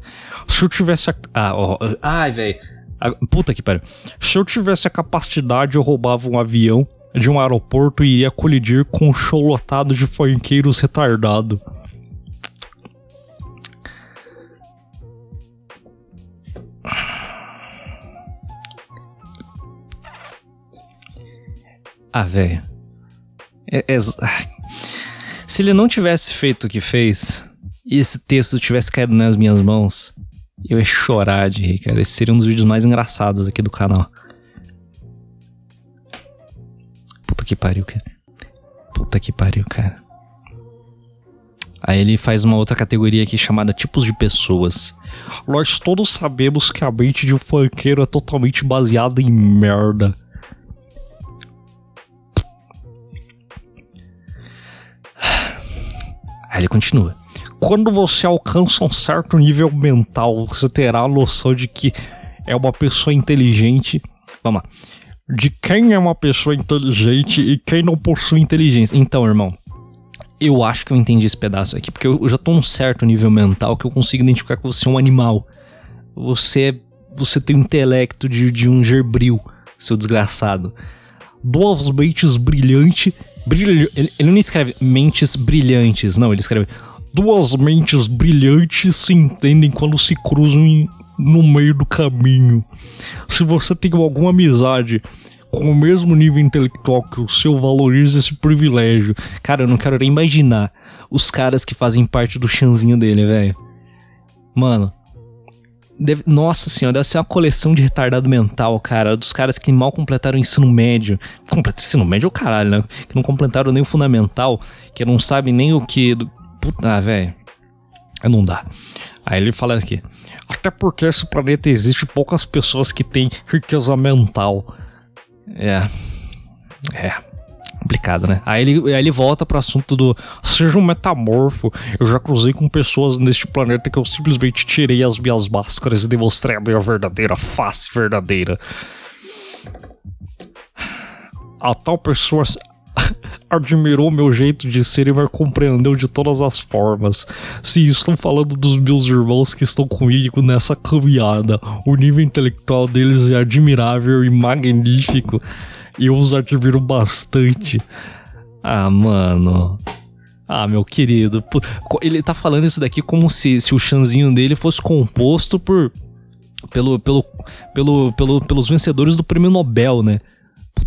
Se eu tivesse a. Ah, ó. Ai, velho. Puta que pariu. Se eu tivesse a capacidade, eu roubava um avião de um aeroporto iria colidir com um show lotado de funkeiros retardado. Ah, velho. É, é... Se ele não tivesse feito o que fez, e esse texto tivesse caído nas minhas mãos, eu ia chorar de rir, cara. Esse seria um dos vídeos mais engraçados aqui do canal. Que pariu, cara. Puta que pariu, cara. Aí ele faz uma outra categoria aqui chamada tipos de pessoas. Nós todos sabemos que a mente de um funkeiro é totalmente baseada em merda. Aí ele continua. Quando você alcança um certo nível mental, você terá a noção de que é uma pessoa inteligente. Vamos lá. De quem é uma pessoa inteligente e quem não possui inteligência. Então, irmão, eu acho que eu entendi esse pedaço aqui, porque eu já tô num certo nível mental que eu consigo identificar que você é um animal. Você você tem o intelecto de, de um gerbril, seu desgraçado. Duas mentes brilhantes. Brilho, ele, ele não escreve mentes brilhantes, não, ele escreve duas mentes brilhantes se entendem quando se cruzam em, no meio do caminho. Se você tem alguma amizade com o mesmo nível intelectual que o seu, valorize esse privilégio. Cara, eu não quero nem imaginar os caras que fazem parte do chanzinho dele, velho. Mano. Deve, nossa senhora, deve ser uma coleção de retardado mental, cara. Dos caras que mal completaram o ensino médio. Completa, ensino médio é o caralho, né? Que não completaram nem o fundamental. Que não sabem nem o que. Puta, ah, velho. Não dá. Aí ele fala aqui. Até porque esse planeta existe poucas pessoas que têm riqueza mental. É. É. Complicado, né? Aí ele, aí ele volta pro assunto do. Seja um metamorfo. Eu já cruzei com pessoas neste planeta que eu simplesmente tirei as minhas máscaras e demonstrei a minha verdadeira face verdadeira. A tal pessoa [laughs] admirou meu jeito de ser e me compreendeu de todas as formas. Sim, estou falando dos meus irmãos que estão comigo nessa caminhada. O nível intelectual deles é admirável e magnífico. Eu os admiro bastante. Ah, mano. Ah, meu querido. Ele tá falando isso daqui como se, se o chanzinho dele fosse composto por. Pelo, pelo, pelo, pelo, pelos vencedores do prêmio Nobel, né?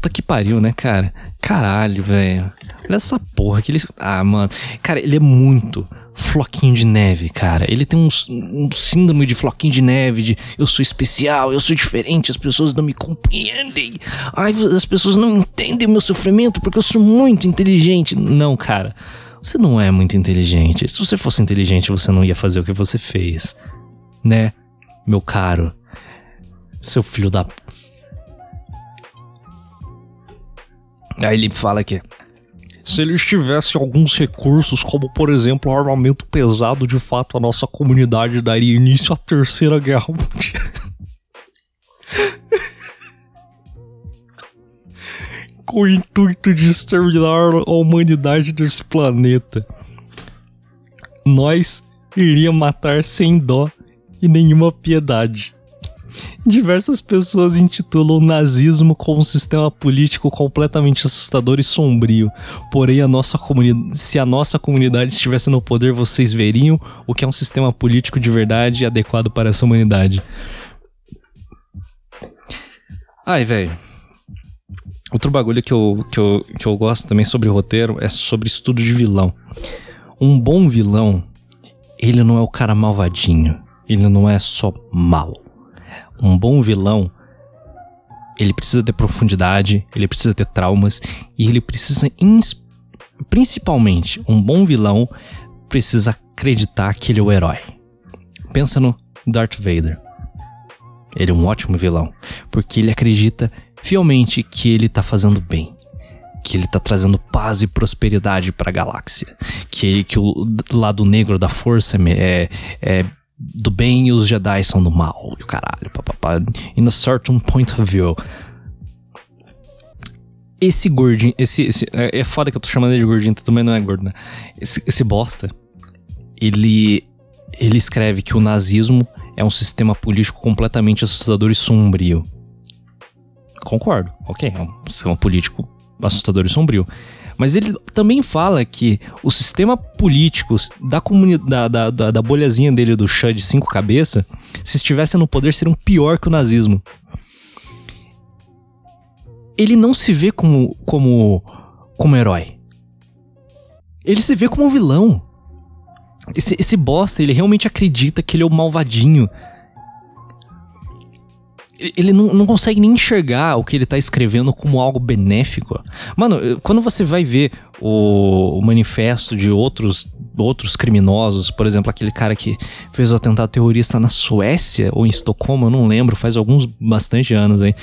Puta que pariu, né, cara? Caralho, velho. Olha essa porra que ele. Ah, mano. Cara, ele é muito floquinho de neve, cara. Ele tem um, um, síndrome de floquinho de neve, de eu sou especial, eu sou diferente, as pessoas não me compreendem. Ai, as pessoas não entendem o meu sofrimento porque eu sou muito inteligente. Não, cara. Você não é muito inteligente. Se você fosse inteligente, você não ia fazer o que você fez. Né, meu caro? Seu filho da Aí ele fala que se eles tivessem alguns recursos, como por exemplo armamento pesado, de fato a nossa comunidade daria início à Terceira Guerra Mundial. [laughs] Com o intuito de exterminar a humanidade desse planeta. Nós iríamos matar sem dó e nenhuma piedade. Diversas pessoas intitulam o nazismo como um sistema político completamente assustador e sombrio. Porém, a nossa se a nossa comunidade estivesse no poder, vocês veriam o que é um sistema político de verdade e adequado para essa humanidade. Ai, velho. Outro bagulho que eu, que, eu, que eu gosto também sobre roteiro é sobre estudo de vilão. Um bom vilão, ele não é o cara malvadinho. Ele não é só mal um bom vilão, ele precisa ter profundidade, ele precisa ter traumas e ele precisa, principalmente, um bom vilão precisa acreditar que ele é o herói. Pensa no Darth Vader. Ele é um ótimo vilão, porque ele acredita fielmente que ele tá fazendo bem, que ele tá trazendo paz e prosperidade para a galáxia, que, que o lado negro da força é, é do bem e os Jedi são do mal. E o caralho, papapá. In a certain point of view. Esse gordinho, esse, esse. É, é foda que eu tô chamando ele de gordinho, também não é gordo, né? Esse, esse bosta. Ele. Ele escreve que o nazismo é um sistema político completamente assustador e sombrio. Concordo, ok. É um sistema político assustador e sombrio. Mas ele também fala que o sistema político da comunidade da, da, da bolhazinha dele do chá de cinco cabeças, se estivesse no poder, seriam pior que o nazismo. Ele não se vê como como como herói. Ele se vê como um vilão. Esse, esse bosta, ele realmente acredita que ele é o malvadinho. Ele não, não consegue nem enxergar o que ele tá escrevendo como algo benéfico. Mano, quando você vai ver o, o manifesto de outros outros criminosos, por exemplo, aquele cara que fez o atentado terrorista na Suécia ou em Estocolmo, eu não lembro, faz alguns bastante anos aí.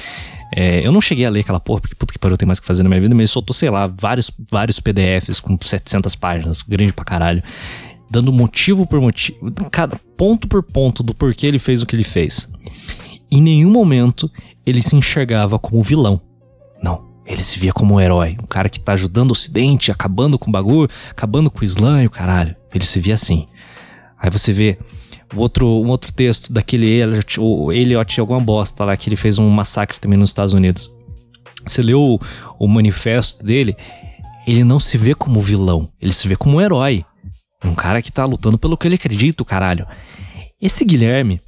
É, eu não cheguei a ler aquela porra, porque puta que pariu, tem mais que fazer na minha vida, mas soltou, sei lá, vários, vários PDFs com 700 páginas, grande pra caralho, dando motivo por motivo, cada ponto por ponto do porquê ele fez o que ele fez. Em nenhum momento ele se enxergava como vilão. Não. Ele se via como um herói, um cara que tá ajudando o Ocidente, acabando com o bagulho, acabando com o Islã e o caralho. Ele se via assim. Aí você vê outro, um outro texto daquele Elliot, ou Elliot alguma bosta lá, que ele fez um massacre também nos Estados Unidos. Você leu o, o manifesto dele, ele não se vê como vilão, ele se vê como um herói. Um cara que tá lutando pelo que ele acredita, caralho. Esse Guilherme,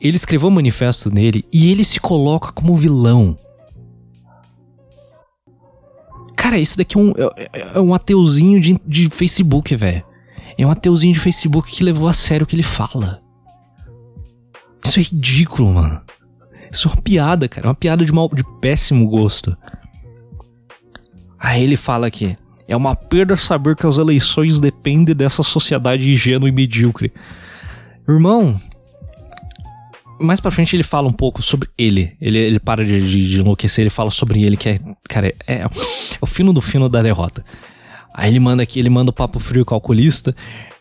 ele escreveu um manifesto nele e ele se coloca como vilão. Cara, esse daqui é um, é, é um ateuzinho de, de Facebook, velho. É um ateuzinho de Facebook que levou a sério o que ele fala. Isso é ridículo, mano. Isso é uma piada, cara. É uma piada de, mal, de péssimo gosto. Aí ele fala aqui. É uma perda saber que as eleições dependem dessa sociedade ingênua e medíocre. Irmão, mais pra frente ele fala um pouco sobre ele. Ele, ele para de, de, de enlouquecer, ele fala sobre ele, que é, cara, é, é, o fino do fino da derrota. Aí ele manda aqui, ele manda o papo frio calculista,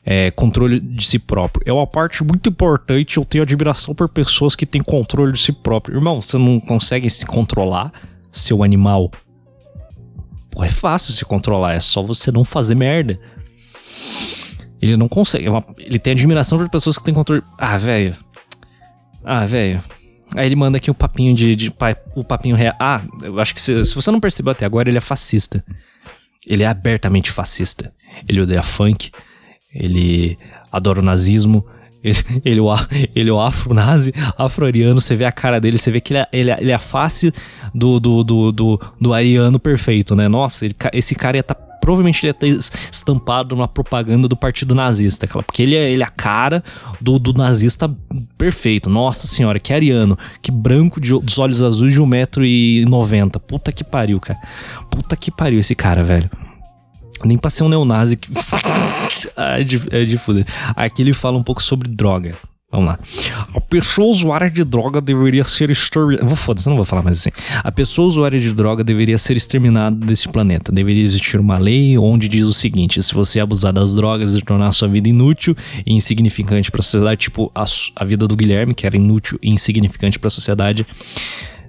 é, controle de si próprio. É uma parte muito importante, eu tenho admiração por pessoas que têm controle de si próprio. Irmão, você não consegue se controlar, seu animal? Pô, é fácil se controlar, é só você não fazer merda. Ele não consegue, é uma, ele tem admiração por pessoas que têm controle. Ah, velho, ah, velho. Aí ele manda aqui o papinho de, de, o papinho real. Ah, eu acho que se, se, você não percebeu até agora, ele é fascista. Ele é abertamente fascista. Ele odeia funk, ele adora o nazismo, ele, ele, ele é o afro-nazi, afro-ariano, você vê a cara dele, você vê que ele é, ele é, ele é a face do, do, do, do, do ariano perfeito, né? Nossa, ele, esse cara ia estar tá provavelmente ele ia ter estampado numa propaganda do partido nazista, porque ele é, ele é a cara do, do nazista perfeito. Nossa senhora, que ariano, que branco de, dos olhos azuis de 1,90m. Puta que pariu, cara. Puta que pariu esse cara, velho. Nem pra ser um neonazi. [laughs] é, de, é de. Aqui ele fala um pouco sobre droga. Vamos lá. A pessoa usuária de droga deveria ser exterminada. Vou foda-se, não vou falar mais assim. A pessoa usuária de droga deveria ser exterminada desse planeta. Deveria existir uma lei onde diz o seguinte: se você abusar das drogas e tornar sua vida inútil e insignificante para a sociedade, tipo a, a vida do Guilherme, que era inútil e insignificante para a sociedade,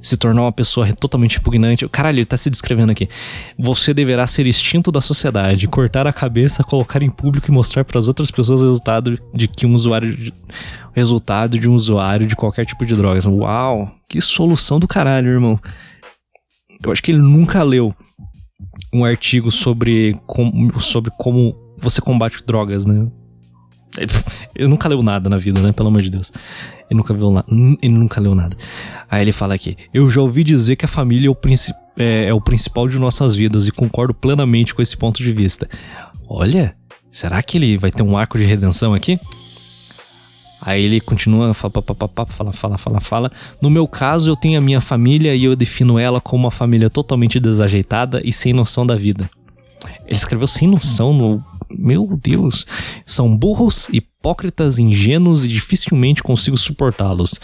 se tornar uma pessoa totalmente repugnante. Caralho, ele tá se descrevendo aqui. Você deverá ser extinto da sociedade, cortar a cabeça, colocar em público e mostrar para as outras pessoas o resultado de que um usuário. De, resultado de um usuário de qualquer tipo de drogas. Uau, que solução do caralho, irmão. Eu acho que ele nunca leu um artigo sobre, com, sobre como você combate drogas, né? Ele nunca leu nada na vida, né? Pelo amor de Deus. Ele nunca viu nada. Ele nunca leu nada. Aí ele fala aqui: Eu já ouvi dizer que a família é o, é, é o principal de nossas vidas e concordo plenamente com esse ponto de vista. Olha, será que ele vai ter um arco de redenção aqui? Aí ele continua, fala, fala, fala, fala, fala. No meu caso, eu tenho a minha família e eu defino ela como uma família totalmente desajeitada e sem noção da vida. Ele escreveu sem noção no. Meu Deus! São burros, hipócritas, ingênuos e dificilmente consigo suportá-los.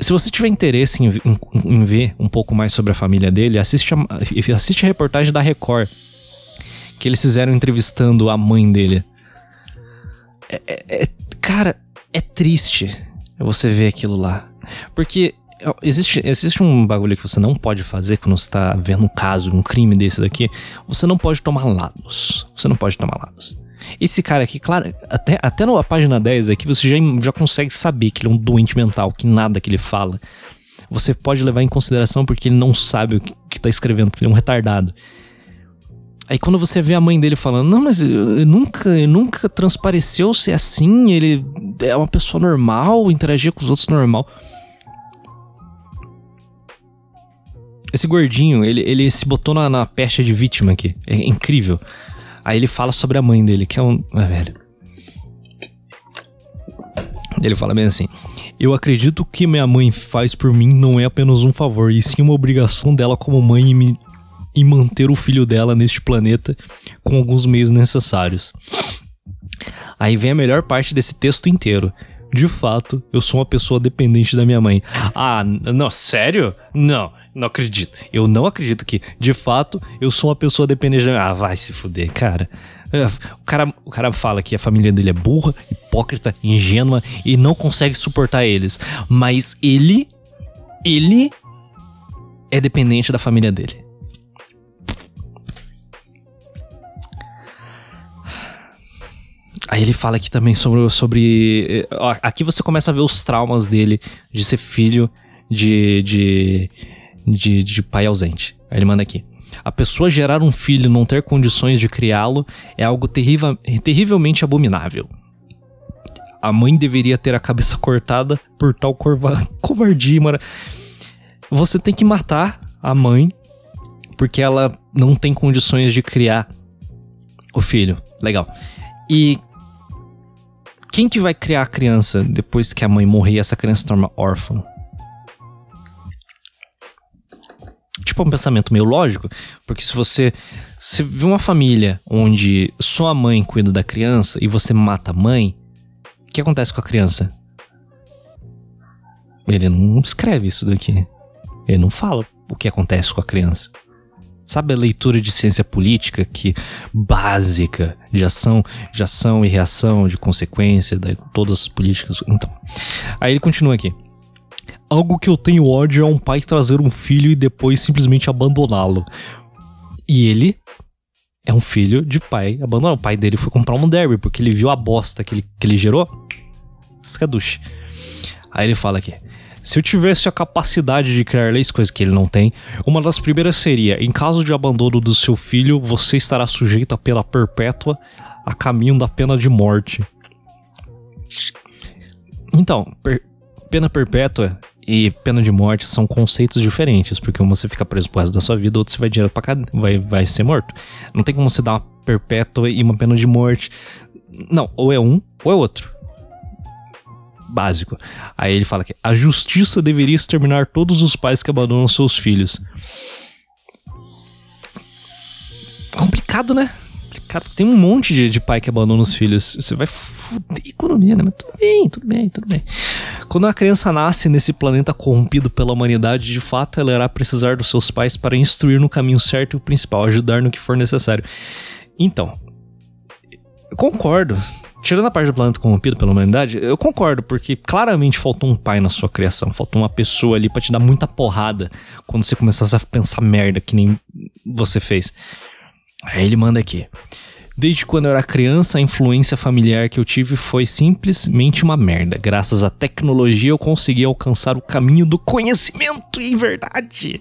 Se você tiver interesse em, em, em, ver um pouco mais sobre a família dele, assiste a, assiste a reportagem da Record que eles fizeram entrevistando a mãe dele. É, é, é, cara, é triste você ver aquilo lá. Porque existe, existe um bagulho que você não pode fazer quando você tá vendo um caso, um crime desse daqui. Você não pode tomar lados. Você não pode tomar lados. Esse cara aqui, claro, até, até na página 10 aqui você já, já consegue saber que ele é um doente mental, que nada que ele fala. Você pode levar em consideração porque ele não sabe o que, que tá escrevendo, porque ele é um retardado. Aí quando você vê a mãe dele falando, não, mas ele nunca, ele nunca transpareceu ser assim, ele é uma pessoa normal, interagia com os outros normal. Esse gordinho, ele, ele se botou na, na peste de vítima aqui. É incrível. Aí ele fala sobre a mãe dele, que é um. É, velho. Ele fala bem assim: Eu acredito que minha mãe faz por mim não é apenas um favor, e sim uma obrigação dela como mãe em, me, em manter o filho dela neste planeta com alguns meios necessários. Aí vem a melhor parte desse texto inteiro. De fato, eu sou uma pessoa dependente da minha mãe. Ah, não, sério? Não, não acredito. Eu não acredito que, de fato, eu sou uma pessoa dependente mãe. Ah, vai se fuder, cara. É, o cara, o cara fala que a família dele é burra, hipócrita, ingênua e não consegue suportar eles. Mas ele. Ele é dependente da família dele. Aí ele fala aqui também sobre. sobre ó, aqui você começa a ver os traumas dele de ser filho de, de, de, de pai ausente. Aí ele manda aqui. A pessoa gerar um filho e não ter condições de criá-lo é algo terrível, terrivelmente abominável. A mãe deveria ter a cabeça cortada por tal [laughs] covardia. Mara. Você tem que matar a mãe porque ela não tem condições de criar o filho. Legal. E quem que vai criar a criança depois que a mãe morrer e essa criança se torna órfã? Tipo, é um pensamento meio lógico, porque se você se vê uma família onde só a mãe cuida da criança e você mata a mãe, o que acontece com a criança? Ele não escreve isso daqui. Ele não fala o que acontece com a criança. Sabe a leitura de ciência política que básica de ação, de ação e reação, de consequência, de todas as políticas. Então, aí ele continua aqui. Algo que eu tenho ódio é um pai trazer um filho e depois simplesmente abandoná-lo. E ele é um filho de pai abandonado. O pai dele foi comprar um derby porque ele viu a bosta que ele, que ele gerou. Escaduche. Aí ele fala aqui. Se eu tivesse a capacidade de criar leis, coisa que ele não tem, uma das primeiras seria: em caso de abandono do seu filho, você estará sujeito à pena perpétua a caminho da pena de morte. Então, per pena perpétua e pena de morte são conceitos diferentes, porque uma você fica preso pro resto da sua vida, outro você vai direto pra vai, vai ser morto. Não tem como você dar uma perpétua e uma pena de morte. Não, ou é um ou é outro básico. Aí ele fala que a justiça deveria exterminar todos os pais que abandonam seus filhos. Complicado, né? Complicado. Tem um monte de, de pai que abandona os filhos. Você vai fuder a economia, né? Mas tudo bem, tudo bem, tudo bem. Quando a criança nasce nesse planeta corrompido pela humanidade, de fato ela irá precisar dos seus pais para instruir no caminho certo e o principal, ajudar no que for necessário. Então, eu concordo. Tirando a parte do planeta corrompido pela humanidade, eu concordo, porque claramente faltou um pai na sua criação, faltou uma pessoa ali para te dar muita porrada quando você começasse a pensar merda que nem você fez. Aí ele manda aqui. Desde quando eu era criança, a influência familiar que eu tive foi simplesmente uma merda. Graças à tecnologia, eu consegui alcançar o caminho do conhecimento e verdade.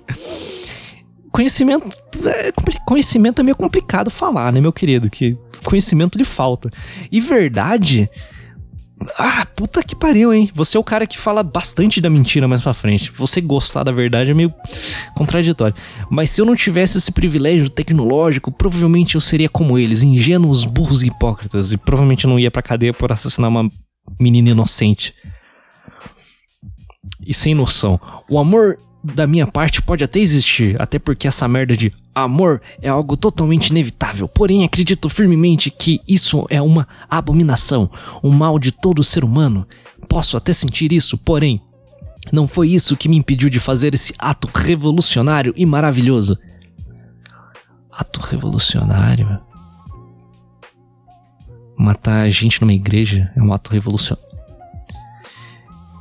Conhecimento é, conhecimento é meio complicado falar, né, meu querido? Que conhecimento lhe falta. E verdade. Ah, puta que pariu, hein? Você é o cara que fala bastante da mentira mais pra frente. Você gostar da verdade é meio contraditório. Mas se eu não tivesse esse privilégio tecnológico, provavelmente eu seria como eles, ingênuos, burros e hipócritas. E provavelmente não ia pra cadeia por assassinar uma menina inocente. E sem noção. O amor da minha parte pode até existir, até porque essa merda de amor é algo totalmente inevitável. Porém, acredito firmemente que isso é uma abominação, um mal de todo ser humano. Posso até sentir isso, porém, não foi isso que me impediu de fazer esse ato revolucionário e maravilhoso. Ato revolucionário? Matar gente numa igreja é um ato revolucionário.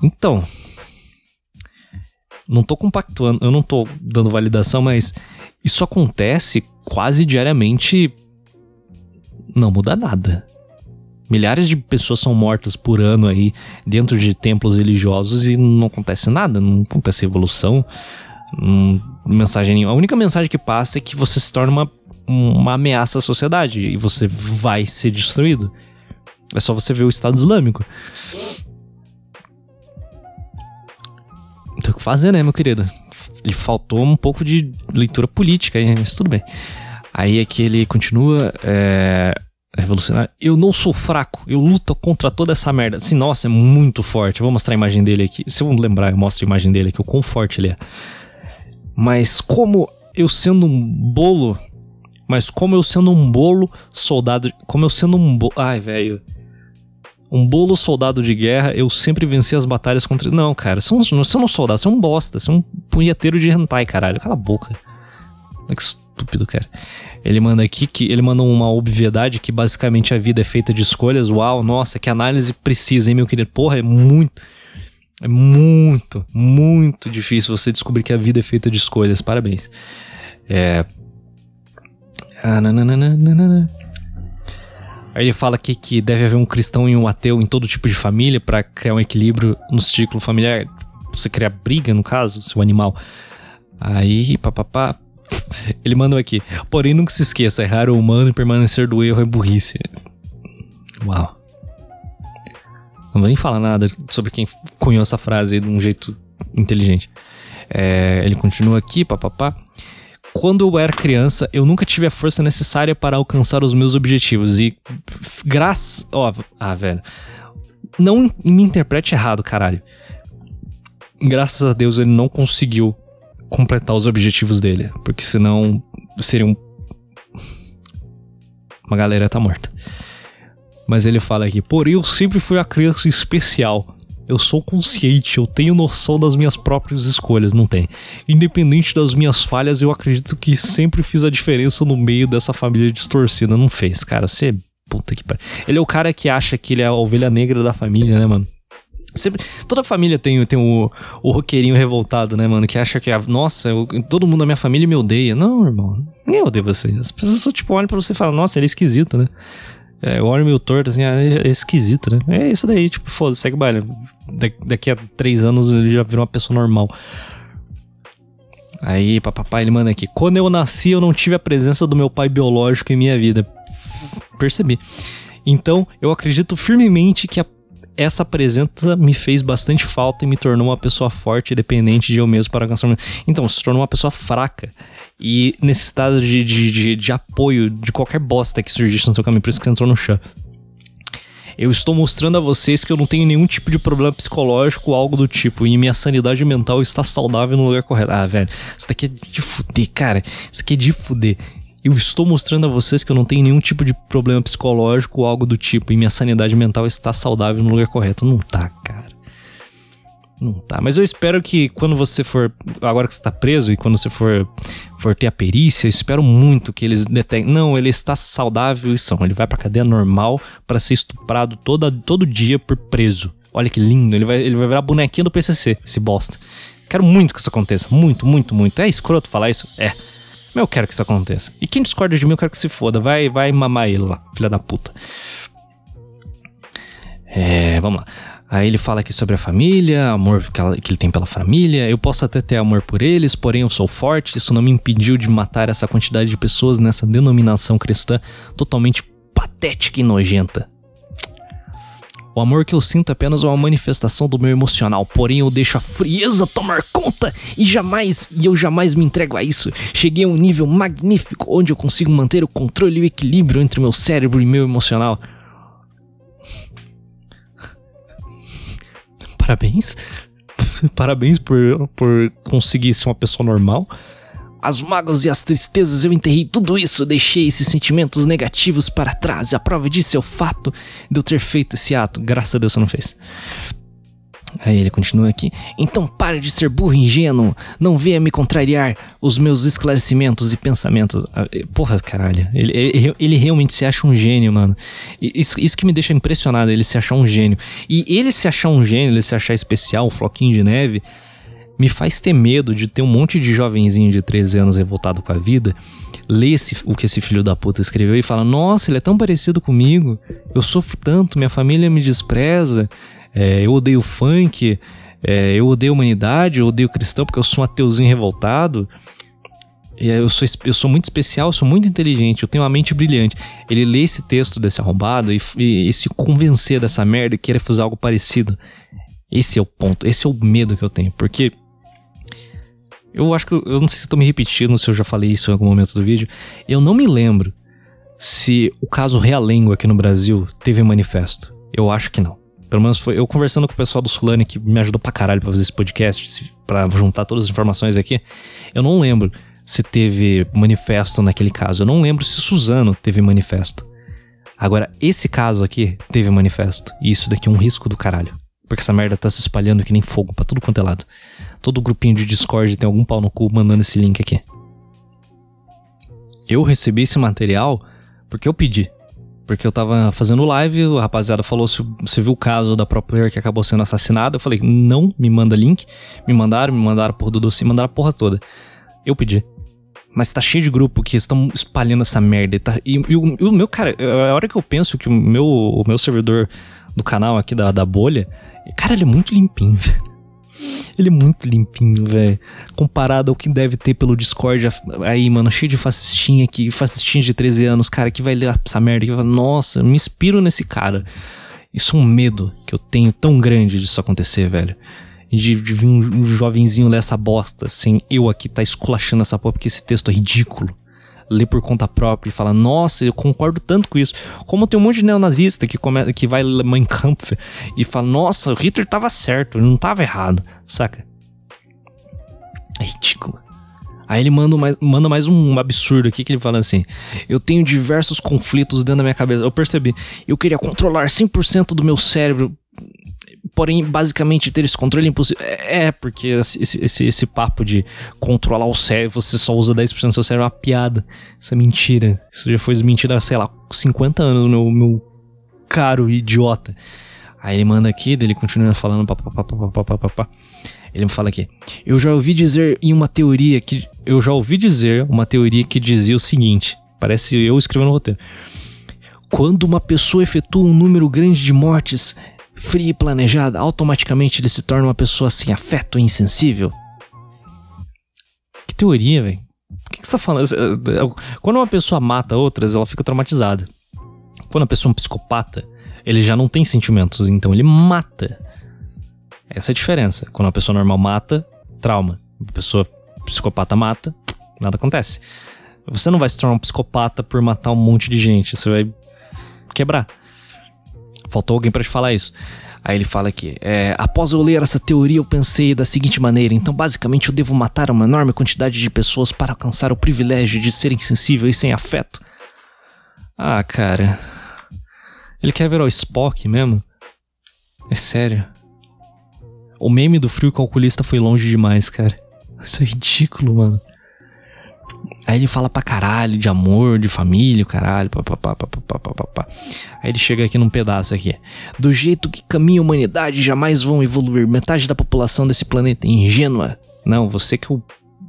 Então, não tô compactuando, eu não tô dando validação, mas isso acontece quase diariamente. Não muda nada. Milhares de pessoas são mortas por ano aí dentro de templos religiosos e não acontece nada, não acontece evolução, não, mensagem nenhuma. A única mensagem que passa é que você se torna uma, uma ameaça à sociedade e você vai ser destruído. É só você ver o Estado Islâmico. Tem o que fazer, né, meu querido? Ele faltou um pouco de leitura política aí, mas tudo bem. Aí aqui ele continua. É, revolucionário. Eu não sou fraco, eu luto contra toda essa merda. Assim, nossa, é muito forte. Eu vou mostrar a imagem dele aqui. Se eu lembrar, eu mostro a imagem dele aqui, o quão forte ele é. Mas como eu sendo um bolo. Mas como eu sendo um bolo soldado. Como eu sendo um bolo. Ai, velho. Um bolo soldado de guerra, eu sempre venci as batalhas contra. Não, cara, você não, você não é um soldado, você é um bosta, você é um punheteiro de hentai, caralho. Cala a boca. Olha que estúpido, cara. Ele manda aqui que ele manda uma obviedade que basicamente a vida é feita de escolhas. Uau, nossa, que análise precisa, hein, meu querido? Porra, é muito. É muito, muito difícil você descobrir que a vida é feita de escolhas. Parabéns. É. Ah, nananana. Aí ele fala aqui que deve haver um cristão e um ateu em todo tipo de família para criar um equilíbrio no ciclo familiar. Você criar briga, no caso, seu animal. Aí, papapá. Ele manda aqui. Porém, nunca se esqueça: errar o humano e permanecer do erro é burrice. Uau. Não vou nem falar nada sobre quem cunhou essa frase de um jeito inteligente. É, ele continua aqui, papapá. Quando eu era criança, eu nunca tive a força necessária para alcançar os meus objetivos. E graças. Ó, ah, velho. Não me interprete errado, caralho. Graças a Deus ele não conseguiu completar os objetivos dele. Porque senão seria um. Uma galera tá morta. Mas ele fala aqui: Porém, eu sempre fui a criança especial. Eu sou consciente, eu tenho noção das minhas próprias escolhas, não tem. Independente das minhas falhas, eu acredito que sempre fiz a diferença no meio dessa família distorcida. Não fez, cara. Você. Puta que pariu. Ele é o cara que acha que ele é a ovelha negra da família, né, mano? Sempre, toda família tem, tem o, o roqueirinho revoltado, né, mano? Que acha que, nossa, eu, todo mundo da minha família me odeia. Não, irmão, ninguém odeia você. As pessoas só, tipo, olham pra você e falam, nossa, ele é esquisito, né? É, o olho meio torto, assim, é, é esquisito, né? É isso daí, tipo, foda-se, segue o baile. Da, daqui a três anos ele já virou uma pessoa normal. Aí, papai, ele manda aqui. Quando eu nasci, eu não tive a presença do meu pai biológico em minha vida. Percebi. Então, eu acredito firmemente que a essa presença me fez bastante falta e me tornou uma pessoa forte e dependente de eu mesmo para alcançar. Então, se tornou uma pessoa fraca e necessitada de, de, de, de apoio de qualquer bosta que surgisse no seu caminho. Por isso que você entrou no chão. Eu estou mostrando a vocês que eu não tenho nenhum tipo de problema psicológico ou algo do tipo. E minha sanidade mental está saudável no lugar correto. Ah, velho, isso daqui é de fuder, cara. Isso aqui é de fuder eu estou mostrando a vocês que eu não tenho nenhum tipo de problema psicológico ou algo do tipo, e minha sanidade mental está saudável no lugar correto. Não tá, cara. Não tá. Mas eu espero que quando você for. Agora que você está preso e quando você for, for ter a perícia, eu espero muito que eles detectem. Não, ele está saudável e são. Ele vai pra cadeia normal para ser estuprado toda, todo dia por preso. Olha que lindo. Ele vai, ele vai virar bonequinho do PCC, esse bosta. Quero muito que isso aconteça. Muito, muito, muito. É escroto falar isso? É. Mas eu quero que isso aconteça. E quem discorda de mim, eu quero que se foda. Vai, vai mamar ele lá, filha da puta. É, vamos lá. Aí ele fala aqui sobre a família, amor que, ela, que, ele tem pela família. Eu posso até ter amor por eles, porém eu sou forte. Isso não me impediu de matar essa quantidade de pessoas nessa denominação cristã totalmente patética e nojenta. O amor que eu sinto é apenas uma manifestação do meu emocional, porém eu deixo a frieza tomar conta e jamais, e eu jamais me entrego a isso. Cheguei a um nível magnífico onde eu consigo manter o controle e o equilíbrio entre meu cérebro e meu emocional. [laughs] Parabéns. [laughs] Parabéns por, por conseguir ser uma pessoa normal as mágoas e as tristezas, eu enterrei tudo isso, deixei esses sentimentos negativos para trás. A prova disso é o fato de eu ter feito esse ato. Graças a Deus você não fez. Aí ele continua aqui. Então pare de ser burro e ingênuo. Não venha me contrariar os meus esclarecimentos e pensamentos. Ah, eh, porra, caralho. Ele, ele, ele realmente se acha um gênio, mano. Isso, isso que me deixa impressionado, ele se achar um gênio. E ele se achar um gênio, ele se achar especial, floquinho de neve me faz ter medo de ter um monte de jovenzinho de 13 anos revoltado com a vida, ler esse, o que esse filho da puta escreveu e fala: Nossa, ele é tão parecido comigo, eu sofro tanto, minha família me despreza, é, eu odeio funk, é, eu odeio humanidade, eu odeio cristão porque eu sou um ateuzinho revoltado. Eu sou, eu sou muito especial, sou muito inteligente, eu tenho uma mente brilhante. Ele lê esse texto desse arrombado e, e, e se convencer dessa merda e querer fazer algo parecido. Esse é o ponto, esse é o medo que eu tenho. Porque eu acho que. Eu não sei se estou me repetindo, se eu já falei isso em algum momento do vídeo. Eu não me lembro se o caso Realengo aqui no Brasil teve manifesto. Eu acho que não. Pelo menos foi eu conversando com o pessoal do Sulane que me ajudou pra caralho pra fazer esse podcast, para juntar todas as informações aqui. Eu não lembro se teve manifesto naquele caso. Eu não lembro se Suzano teve manifesto. Agora, esse caso aqui teve manifesto. E isso daqui é um risco do caralho. Porque essa merda tá se espalhando que nem fogo pra tudo quanto é lado. Todo grupinho de Discord tem algum pau no cu mandando esse link aqui. Eu recebi esse material porque eu pedi. Porque eu tava fazendo live, a rapaziada falou se você viu o caso da pro player que acabou sendo assassinada. Eu falei, não, me manda link. Me mandaram, me mandaram porra do doce, mandaram a porra toda. Eu pedi. Mas tá cheio de grupo que estão espalhando essa merda. E, tá, e, e, o, e, o, meu, cara, a hora que eu penso que o meu, o meu servidor do canal aqui da, da bolha, cara, ele é muito limpinho, [laughs] Ele é muito limpinho, velho. Comparado ao que deve ter pelo Discord aí, mano, cheio de fascistinha aqui, fascistinha de 13 anos, cara, que vai ler essa merda que vai nossa, me inspiro nesse cara. Isso é um medo que eu tenho tão grande disso acontecer, velho. De, de vir um, um jovenzinho ler essa bosta, sem eu aqui tá esculachando essa porra, porque esse texto é ridículo ler por conta própria e falar, nossa, eu concordo tanto com isso. Como tem um monte de neonazista que, come, que vai ler Mein Kampf e fala, nossa, o Hitler tava certo, ele não tava errado, saca? É ridículo. Aí ele manda mais, manda mais um absurdo aqui que ele fala assim: Eu tenho diversos conflitos dentro da minha cabeça. Eu percebi. Eu queria controlar 100% do meu cérebro porém, basicamente, ter esse controle é impossível. É, porque esse, esse, esse papo de controlar o cérebro, você só usa 10% do seu cérebro, é uma piada. Isso é mentira. Isso já foi mentira, sei lá, 50 anos, meu, meu caro idiota. Aí ele manda aqui, ele continua falando papapá. Ele me fala aqui. Eu já ouvi dizer em uma teoria que. Eu já ouvi dizer uma teoria que dizia o seguinte. Parece eu escrevendo no roteiro. Quando uma pessoa efetua um número grande de mortes, fria e planejada, automaticamente ele se torna uma pessoa sem afeto e insensível? Que teoria, velho. O que, que você tá falando? Quando uma pessoa mata outras, ela fica traumatizada. Quando a pessoa é um psicopata, ele já não tem sentimentos, então ele mata. Essa é a diferença. Quando uma pessoa normal mata, trauma. Uma pessoa psicopata mata, nada acontece. Você não vai se tornar um psicopata por matar um monte de gente. Você vai quebrar. Faltou alguém para te falar isso. Aí ele fala aqui: é, após eu ler essa teoria, eu pensei da seguinte maneira: então, basicamente, eu devo matar uma enorme quantidade de pessoas para alcançar o privilégio de ser insensível e sem afeto. Ah, cara. Ele quer ver o Spock mesmo? É sério. O meme do frio calculista foi longe demais, cara. Isso é ridículo, mano. Aí ele fala pra caralho de amor, de família, caralho, papapá, papapá, papapá. Aí ele chega aqui num pedaço aqui. Do jeito que caminha a humanidade, jamais vão evoluir. Metade da população desse planeta é ingênua. Não, você que é o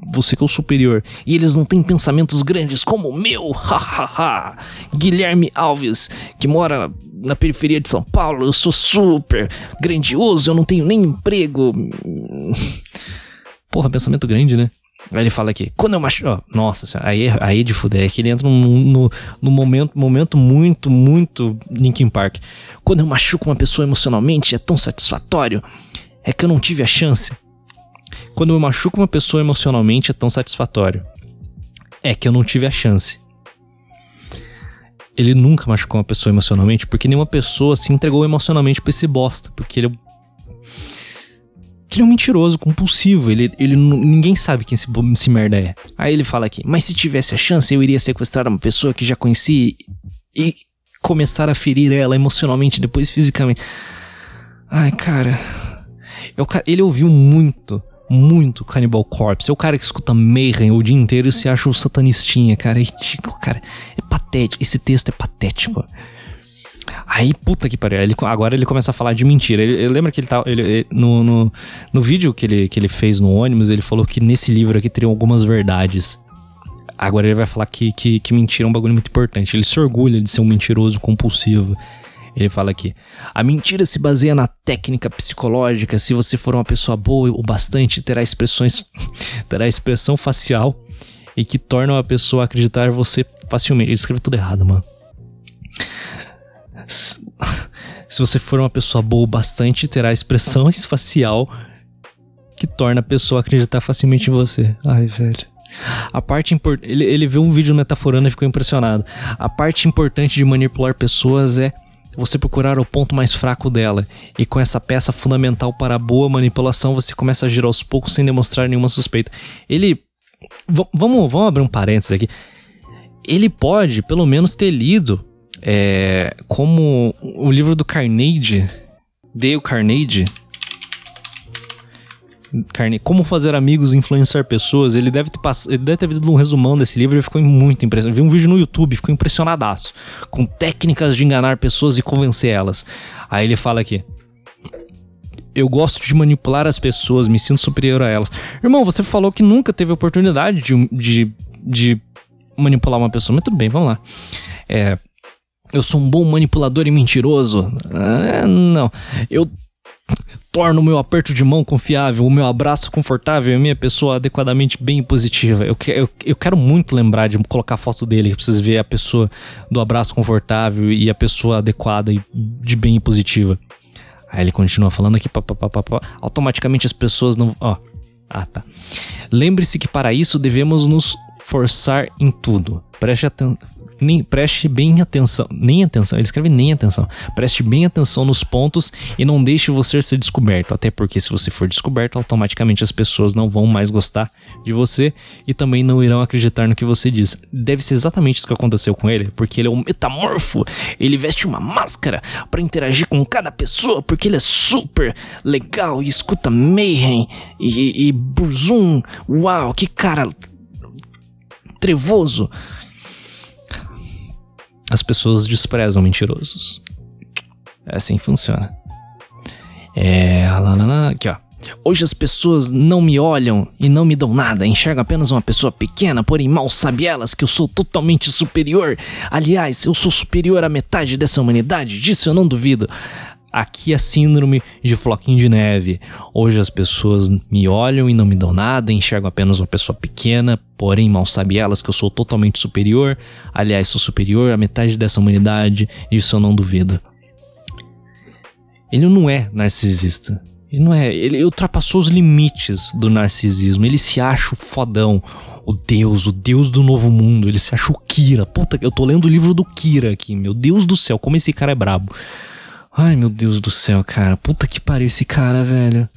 você que é o superior. E eles não têm pensamentos grandes como o meu. [laughs] Hahaha. Guilherme Alves, que mora na periferia de São Paulo. Eu sou super grandioso, eu não tenho nem emprego. [laughs] Porra, pensamento grande, né? Aí ele fala aqui, quando eu machuco. Oh, nossa, aí, aí de fuder, é que ele entra no, no, no, momento, momento muito, muito Linkin Park. Quando eu machuco uma pessoa emocionalmente, é tão satisfatório. É que eu não tive a chance. Quando eu machuco uma pessoa emocionalmente, é tão satisfatório. É que eu não tive a chance. Ele nunca machucou uma pessoa emocionalmente, porque nenhuma pessoa se entregou emocionalmente pra esse bosta. Porque ele é que ele é um mentiroso, compulsivo. Ele, ele ninguém sabe quem esse, esse merda é. Aí ele fala aqui: Mas se tivesse a chance, eu iria sequestrar uma pessoa que já conheci e começar a ferir ela emocionalmente, depois fisicamente. Ai, cara. Eu, ele ouviu muito, muito Cannibal Corpse. É o cara que escuta Mayhem o dia inteiro e se acha um satanistinha, cara. É ridículo, cara. É patético. Esse texto é patético. Aí, puta que pariu. Ele, agora ele começa a falar de mentira. Ele, ele lembra que ele tá. Ele, no, no, no vídeo que ele, que ele fez no ônibus, ele falou que nesse livro aqui teriam algumas verdades. Agora ele vai falar que, que, que mentira é um bagulho muito importante. Ele se orgulha de ser um mentiroso compulsivo. Ele fala aqui: a mentira se baseia na técnica psicológica. Se você for uma pessoa boa o bastante, terá expressões, [laughs] terá expressão facial e que torna a pessoa acreditar você facilmente. Ele escreveu tudo errado, mano. Se você for uma pessoa boa bastante, terá expressão [laughs] facial que torna a pessoa acreditar facilmente em você. Ai, velho. A parte importante. Ele, ele viu um vídeo metaforando e ficou impressionado. A parte importante de manipular pessoas é você procurar o ponto mais fraco dela. E com essa peça fundamental para a boa manipulação, você começa a agir aos poucos sem demonstrar nenhuma suspeita. Ele. V vamos, vamos abrir um parênteses aqui. Ele pode, pelo menos, ter lido é, como o livro do Carnegie, Dale Carnegie, Carne, Como Fazer Amigos e Influenciar Pessoas. Ele deve ter passado, ele deve ter visto um resumão desse livro e ficou muito impressionado. Vi um vídeo no YouTube, ficou impressionadaço. Com técnicas de enganar pessoas e convencer elas. Aí ele fala aqui. Eu gosto de manipular as pessoas, me sinto superior a elas. Irmão, você falou que nunca teve oportunidade de, de, de manipular uma pessoa. Tudo bem, vamos lá. É, eu sou um bom manipulador e mentiroso. Ah, não. Eu torno o meu aperto de mão confiável, o meu abraço confortável e a minha pessoa adequadamente bem positiva. Eu, eu, eu quero muito lembrar de colocar foto dele, pra vocês verem a pessoa do abraço confortável e a pessoa adequada e de bem positiva. Aí ele continua falando aqui, pá, pá, pá, pá, automaticamente as pessoas não. Ó. Ah, tá. Lembre-se que para isso devemos nos forçar em tudo. Preste atenção nem, preste bem atenção, nem atenção, ele escreve nem atenção. Preste bem atenção nos pontos e não deixe você ser descoberto, até porque se você for descoberto, automaticamente as pessoas não vão mais gostar de você e também não irão acreditar no que você diz. Deve ser exatamente isso que aconteceu com ele, porque ele é um metamorfo, ele veste uma máscara para interagir com cada pessoa, porque ele é super legal e escuta Mayhem e, e Burzum. Uau, que cara trevoso as pessoas desprezam mentirosos. É assim que funciona. É. Aqui, ó. Hoje as pessoas não me olham e não me dão nada, enxergam apenas uma pessoa pequena, porém mal sabe elas que eu sou totalmente superior. Aliás, eu sou superior à metade dessa humanidade, disso eu não duvido. Aqui é síndrome de floquinho de neve. Hoje as pessoas me olham e não me dão nada, enxergam apenas uma pessoa pequena, porém mal sabe elas que eu sou totalmente superior. Aliás, sou superior à metade dessa humanidade, isso eu não duvido. Ele não é narcisista. Ele não é. Ele ultrapassou os limites do narcisismo. Ele se acha o fodão, o deus, o deus do novo mundo. Ele se acha o Kira. Puta, eu tô lendo o livro do Kira aqui. Meu Deus do céu, como esse cara é brabo. Ai, meu Deus do céu, cara. Puta que pariu esse cara, velho.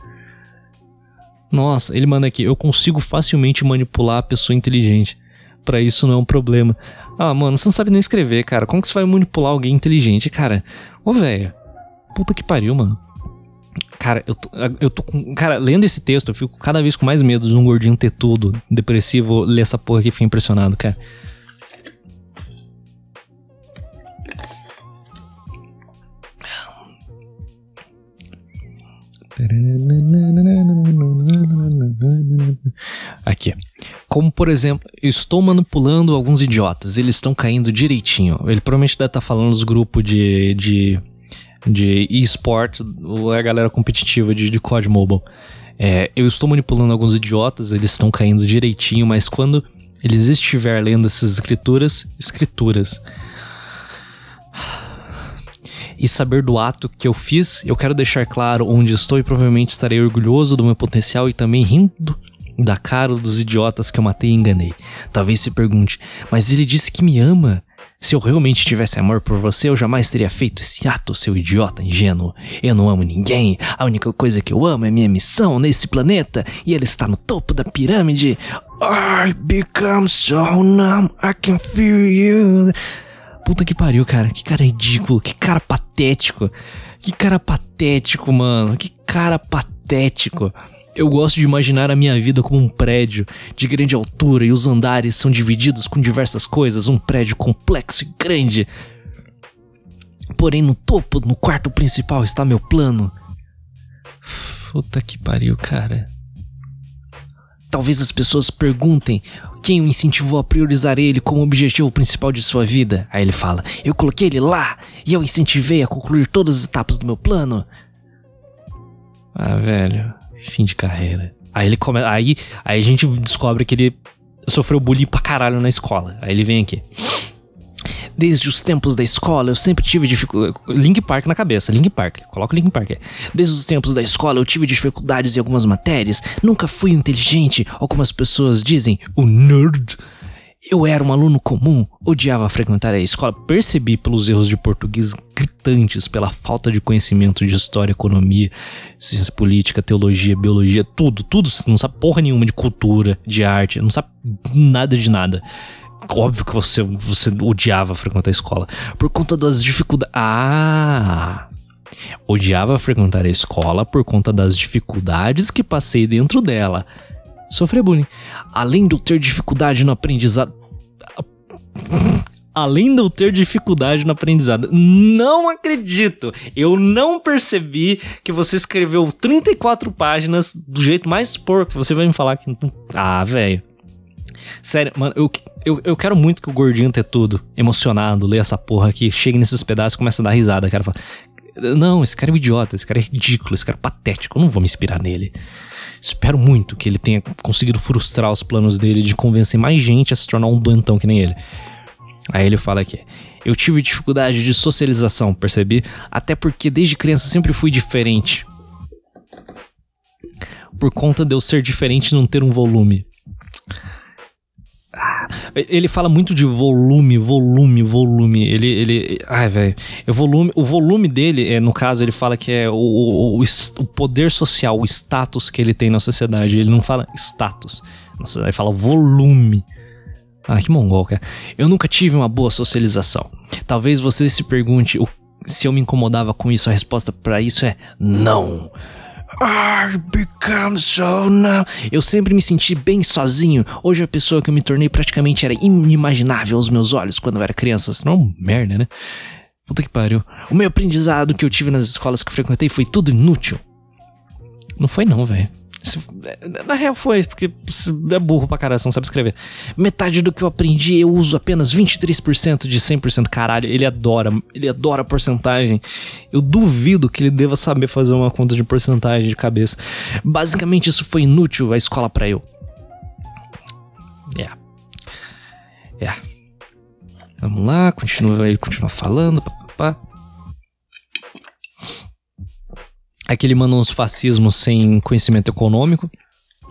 Nossa, ele manda aqui. Eu consigo facilmente manipular a pessoa inteligente. Para isso não é um problema. Ah, mano, você não sabe nem escrever, cara. Como que você vai manipular alguém inteligente, cara? Ô, velho. Puta que pariu, mano. Cara, eu tô, eu tô com. Cara, lendo esse texto, eu fico cada vez com mais medo de um gordinho ter tudo, depressivo, ler essa porra aqui e ficar impressionado, cara. Aqui. Como, por exemplo, estou manipulando alguns idiotas, eles estão caindo direitinho. Ele provavelmente deve estar falando dos grupos de, de, de e-sport, ou é a galera competitiva de, de COD Mobile. É, eu estou manipulando alguns idiotas, eles estão caindo direitinho, mas quando eles estiver lendo essas escrituras, escrituras, e saber do ato que eu fiz, eu quero deixar claro onde estou e provavelmente estarei orgulhoso do meu potencial e também rindo da cara dos idiotas que eu matei e enganei. Talvez se pergunte, mas ele disse que me ama. Se eu realmente tivesse amor por você, eu jamais teria feito esse ato, seu idiota ingênuo. Eu não amo ninguém. A única coisa que eu amo é minha missão nesse planeta e ele está no topo da pirâmide. I become so numb, I can feel you. Puta que pariu, cara. Que cara ridículo. Que cara patético. Que cara patético, mano. Que cara patético. Eu gosto de imaginar a minha vida como um prédio de grande altura e os andares são divididos com diversas coisas, um prédio complexo e grande. Porém, no topo, no quarto principal, está meu plano. Puta que pariu, cara. Talvez as pessoas perguntem quem o incentivou a priorizar ele como objetivo principal de sua vida. Aí ele fala: Eu coloquei ele lá e eu incentivei a concluir todas as etapas do meu plano. Ah, velho, fim de carreira. Aí ele come... aí, aí a gente descobre que ele sofreu bullying pra caralho na escola. Aí ele vem aqui. Desde os tempos da escola eu sempre tive dificuldade. Link Park na cabeça, Link Park. Coloca o Link Park aí. Desde os tempos da escola eu tive dificuldades em algumas matérias. Nunca fui inteligente, ou como as pessoas dizem, o nerd. Eu era um aluno comum, odiava frequentar a escola, percebi pelos erros de português gritantes, pela falta de conhecimento de história, economia, ciência política, teologia, biologia, tudo, tudo. Não sabe porra nenhuma de cultura, de arte, não sabe nada de nada. Óbvio que você, você odiava frequentar a escola. Por conta das dificuldades. Ah! Odiava frequentar a escola por conta das dificuldades que passei dentro dela sofrer bullying. Além de eu ter dificuldade no aprendizado. Além de eu ter dificuldade no aprendizado. Não acredito! Eu não percebi que você escreveu 34 páginas do jeito mais porco. Você vai me falar que. Ah, velho. Sério, mano, eu, eu, eu quero muito que o gordinho ter tudo emocionado, ler essa porra aqui, chegue nesses pedaços e comece a dar risada, cara. Fala, não, esse cara é um idiota, esse cara é ridículo, esse cara é patético, eu não vou me inspirar nele. Espero muito que ele tenha conseguido frustrar os planos dele de convencer mais gente a se tornar um doentão que nem ele. Aí ele fala aqui: Eu tive dificuldade de socialização, percebi? Até porque desde criança sempre fui diferente. Por conta de eu ser diferente e não ter um volume. Ele fala muito de volume, volume, volume. Ele. ele ai, velho. O volume, o volume dele, é, no caso, ele fala que é o, o, o, poder social, o status que ele tem na sociedade. Ele não fala status. Ele fala volume. Ah, que mongol, cara. Eu nunca tive uma boa socialização. Talvez você se pergunte o, se eu me incomodava com isso. A resposta para isso é não. I become so now. Eu sempre me senti bem sozinho. Hoje a pessoa que eu me tornei praticamente era inimaginável aos meus olhos quando eu era criança. Senão, é merda, né? Puta que pariu. O meu aprendizado que eu tive nas escolas que frequentei foi tudo inútil. Não foi não, velho. Na real foi, porque é burro pra caralho, não sabe escrever. Metade do que eu aprendi eu uso apenas 23% de 100%. Caralho, ele adora, ele adora porcentagem. Eu duvido que ele deva saber fazer uma conta de porcentagem de cabeça. Basicamente isso foi inútil a escola para eu. É. Yeah. É. Yeah. Vamos lá, continua, ele continua falando. Aqui ele manda uns fascismos sem conhecimento econômico.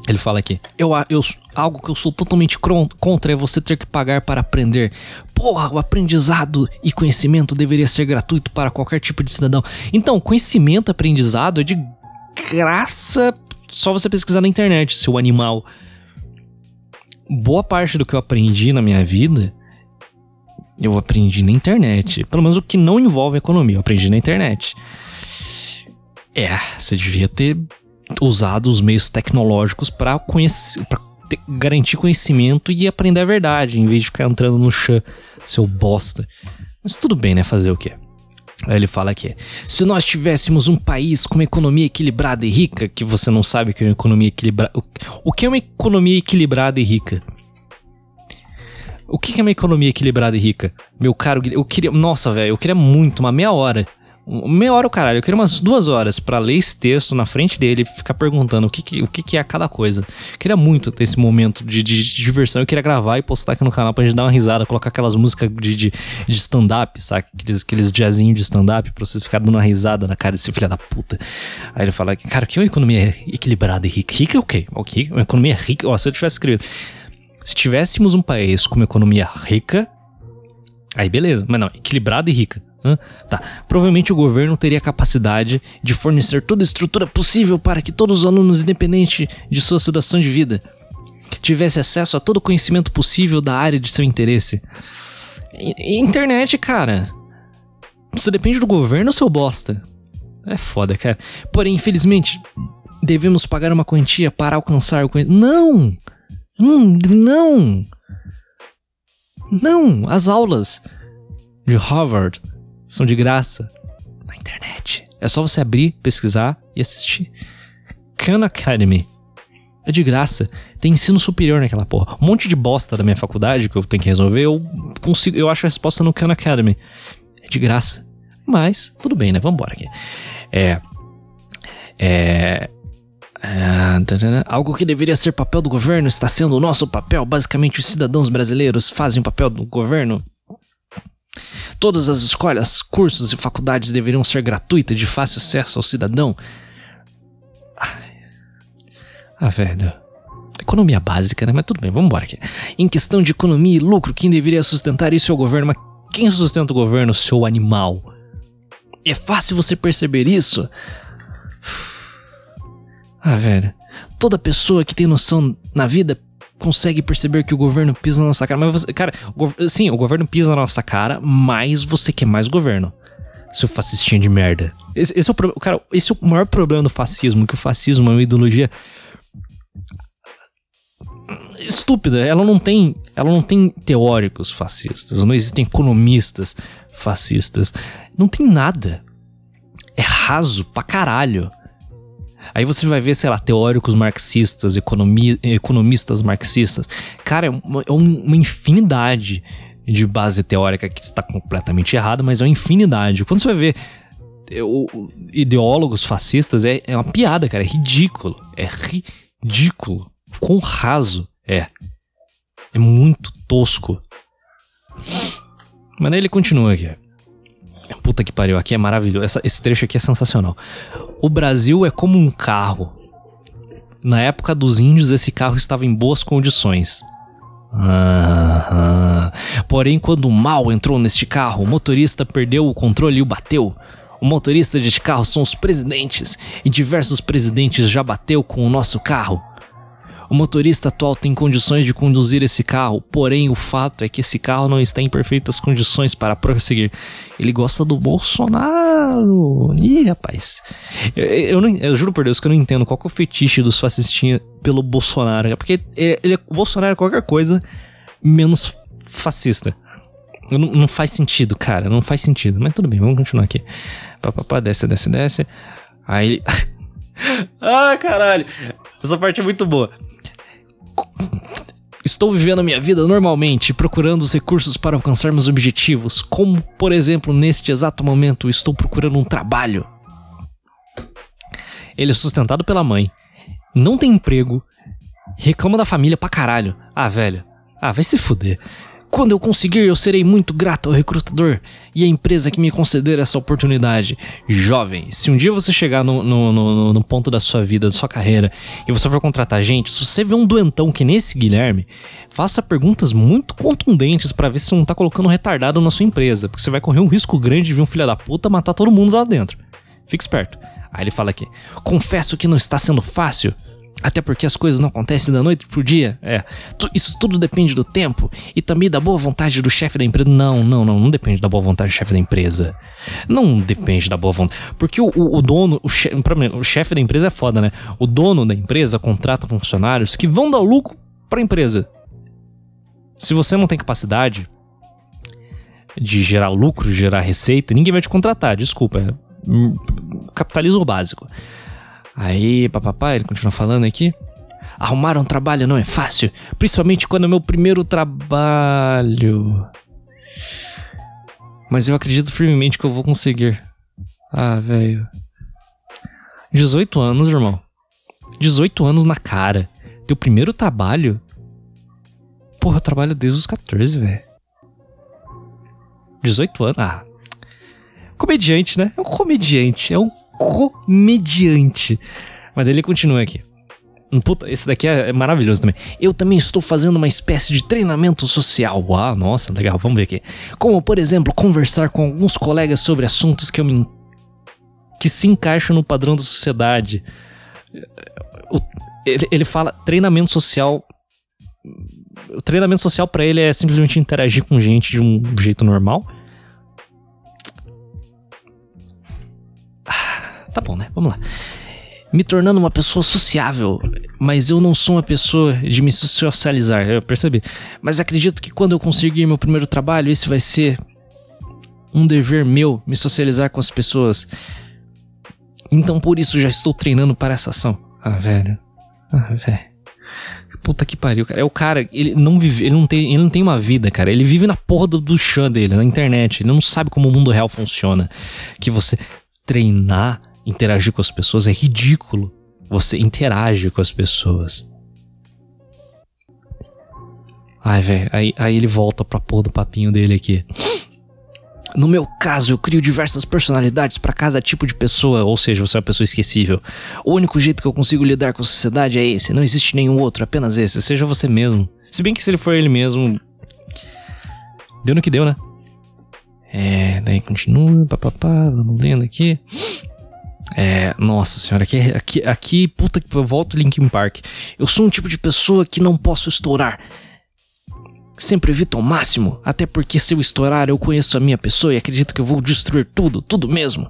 Ele fala aqui: eu, eu, algo que eu sou totalmente contra é você ter que pagar para aprender. Porra, o aprendizado e conhecimento deveria ser gratuito para qualquer tipo de cidadão. Então, conhecimento, aprendizado é de graça. Só você pesquisar na internet, seu animal. Boa parte do que eu aprendi na minha vida, eu aprendi na internet. Pelo menos o que não envolve economia, eu aprendi na internet. É, você devia ter usado os meios tecnológicos para conhecer, para garantir conhecimento e aprender a verdade, em vez de ficar entrando no chão, seu bosta. Mas tudo bem, né? Fazer o quê? Aí ele fala aqui: se nós tivéssemos um país com uma economia equilibrada e rica, que você não sabe que é uma economia equilibrada. O que é uma economia equilibrada e rica? O que é uma economia equilibrada e rica? Meu caro, eu queria. Nossa, velho, eu queria muito, uma meia hora meia hora o caralho. Eu queria umas duas horas para ler esse texto na frente dele e ficar perguntando o que, que o que, que, é cada coisa. Eu queria muito ter esse momento de, de, de, diversão. Eu queria gravar e postar aqui no canal pra gente dar uma risada, colocar aquelas músicas de, de, de stand-up, sabe? Aqueles, aqueles jazzinhos de stand-up pra você ficar dando uma risada na cara desse filho da puta. Aí ele fala, cara, que é uma economia equilibrada e rica? Rica é o quê? Uma economia rica. Ó, se eu tivesse escrito. Se tivéssemos um país com uma economia rica, aí beleza. Mas não, equilibrada e rica. Hã? Tá. Provavelmente o governo teria capacidade de fornecer toda a estrutura possível para que todos os alunos, independente de sua situação de vida, tivesse acesso a todo o conhecimento possível da área de seu interesse. I internet, cara. Você depende do governo seu bosta? É foda, cara. Porém, infelizmente, devemos pagar uma quantia para alcançar o conhecimento. Não! Hum, não! Não! As aulas de Harvard são de graça na internet. É só você abrir, pesquisar e assistir. Khan Academy é de graça. Tem ensino superior naquela porra. Um monte de bosta da minha faculdade que eu tenho que resolver, eu consigo, eu acho a resposta no Khan Academy. É de graça. Mas, tudo bem, né? Vambora aqui. É. É. é algo que deveria ser papel do governo está sendo o nosso papel. Basicamente, os cidadãos brasileiros fazem o papel do governo Todas as escolas, cursos e faculdades deveriam ser gratuitas de fácil acesso ao cidadão. Ah, velho. Economia básica, né? Mas tudo bem, vamos embora aqui. Em questão de economia e lucro, quem deveria sustentar isso é o governo, mas quem sustenta o governo, seu animal? É fácil você perceber isso? Ah, velho. Toda pessoa que tem noção na vida consegue perceber que o governo pisa na nossa cara. Mas você, cara, o, sim, o governo pisa na nossa cara, mas você quer mais governo. Seu fascistinho de merda. Esse, esse é o cara, esse é o maior problema do fascismo, que o fascismo é uma ideologia estúpida. Ela não tem, ela não tem teóricos fascistas, não existem economistas fascistas. Não tem nada. É raso pra caralho. Aí você vai ver, sei lá, teóricos marxistas, economi economistas marxistas. Cara, é uma, é uma infinidade de base teórica que está completamente errada, mas é uma infinidade. Quando você vai ver é, o, ideólogos fascistas, é, é uma piada, cara. É ridículo. É ridículo. Quão raso é. É muito tosco. Mas aí ele continua aqui. Puta que pariu, aqui é maravilhoso. Essa, esse trecho aqui é sensacional. O Brasil é como um carro. Na época dos índios, esse carro estava em boas condições. Porém, quando o mal entrou neste carro, o motorista perdeu o controle e o bateu. O motorista deste carro são os presidentes, e diversos presidentes já bateu com o nosso carro. O motorista atual tem condições de conduzir esse carro, porém o fato é que esse carro não está em perfeitas condições para prosseguir. Ele gosta do Bolsonaro. Ih, rapaz. Eu, eu, não, eu juro por Deus que eu não entendo qual é o fetiche dos fascistinhas pelo Bolsonaro. Porque ele, ele, o Bolsonaro é qualquer coisa menos fascista. Não, não, faz sentido, cara. Não faz sentido. Mas tudo bem, vamos continuar aqui. Papapá, desce, desce, desce. Aí. [laughs] [laughs] ah, caralho. Essa parte é muito boa. Estou vivendo a minha vida normalmente, procurando os recursos para alcançar meus objetivos, como, por exemplo, neste exato momento, estou procurando um trabalho. Ele é sustentado pela mãe, não tem emprego, reclama da família pra caralho. Ah, velho. Ah, vai se fuder. Quando eu conseguir, eu serei muito grato ao recrutador e à empresa que me conceder essa oportunidade. Jovem, se um dia você chegar no, no, no, no, ponto da sua vida, da sua carreira, e você for contratar gente, se você vê um doentão que nesse Guilherme, faça perguntas muito contundentes para ver se você não tá colocando um retardado na sua empresa, porque você vai correr um risco grande de vir um filho da puta matar todo mundo lá dentro. Fique esperto. Aí ele fala aqui: Confesso que não está sendo fácil. Até porque as coisas não acontecem da noite pro dia. É. Isso tudo depende do tempo e também da boa vontade do chefe da empresa. Não, não, não. Não depende da boa vontade do chefe da empresa. Não depende da boa vontade. Porque o, o, o dono, o, che, o chefe da empresa é foda, né? O dono da empresa contrata funcionários que vão dar lucro pra empresa. Se você não tem capacidade de gerar lucro, gerar receita, ninguém vai te contratar. Desculpa. É capitalismo básico. Aí, papapá, ele continua falando aqui. Arrumar um trabalho não é fácil, principalmente quando é meu primeiro trabalho. Mas eu acredito firmemente que eu vou conseguir. Ah, velho. 18 anos, irmão. 18 anos na cara. Teu primeiro trabalho? Porra, eu trabalho desde os 14, velho. 18 anos? Ah. Comediante, né? É um comediante. É um comediante. Mas ele continua aqui. Puta, esse daqui é, é maravilhoso também. Eu também estou fazendo uma espécie de treinamento social. Ah, nossa, legal, vamos ver aqui. Como, por exemplo, conversar com alguns colegas sobre assuntos que eu me que se encaixam no padrão da sociedade. Ele fala treinamento social. O treinamento social para ele é simplesmente interagir com gente de um jeito normal. Tá bom, né? Vamos lá. Me tornando uma pessoa sociável, mas eu não sou uma pessoa de me socializar, eu percebi. Mas acredito que quando eu conseguir meu primeiro trabalho, esse vai ser um dever meu me socializar com as pessoas. Então por isso já estou treinando para essa ação. Ah, velho. Ah, velho. Puta que pariu, cara. É o cara, ele não vive, ele não tem, ele não tem uma vida, cara. Ele vive na porra do, do chão dele, na internet. Ele não sabe como o mundo real funciona. Que você treinar interagir com as pessoas é ridículo. Você interage com as pessoas. Ai, velho, aí, aí ele volta pra porra do papinho dele aqui. No meu caso, eu crio diversas personalidades para cada tipo de pessoa, ou seja, você é uma pessoa esquecível. O único jeito que eu consigo lidar com a sociedade é esse, não existe nenhum outro, apenas esse. Seja você mesmo. Se bem que se ele for ele mesmo. Deu no que deu, né? É, daí continua, papapá, vamos lendo aqui. É, nossa senhora, aqui, aqui, aqui, puta que eu volto Linkin Park. Eu sou um tipo de pessoa que não posso estourar. Sempre evito ao máximo, até porque se eu estourar eu conheço a minha pessoa e acredito que eu vou destruir tudo, tudo mesmo.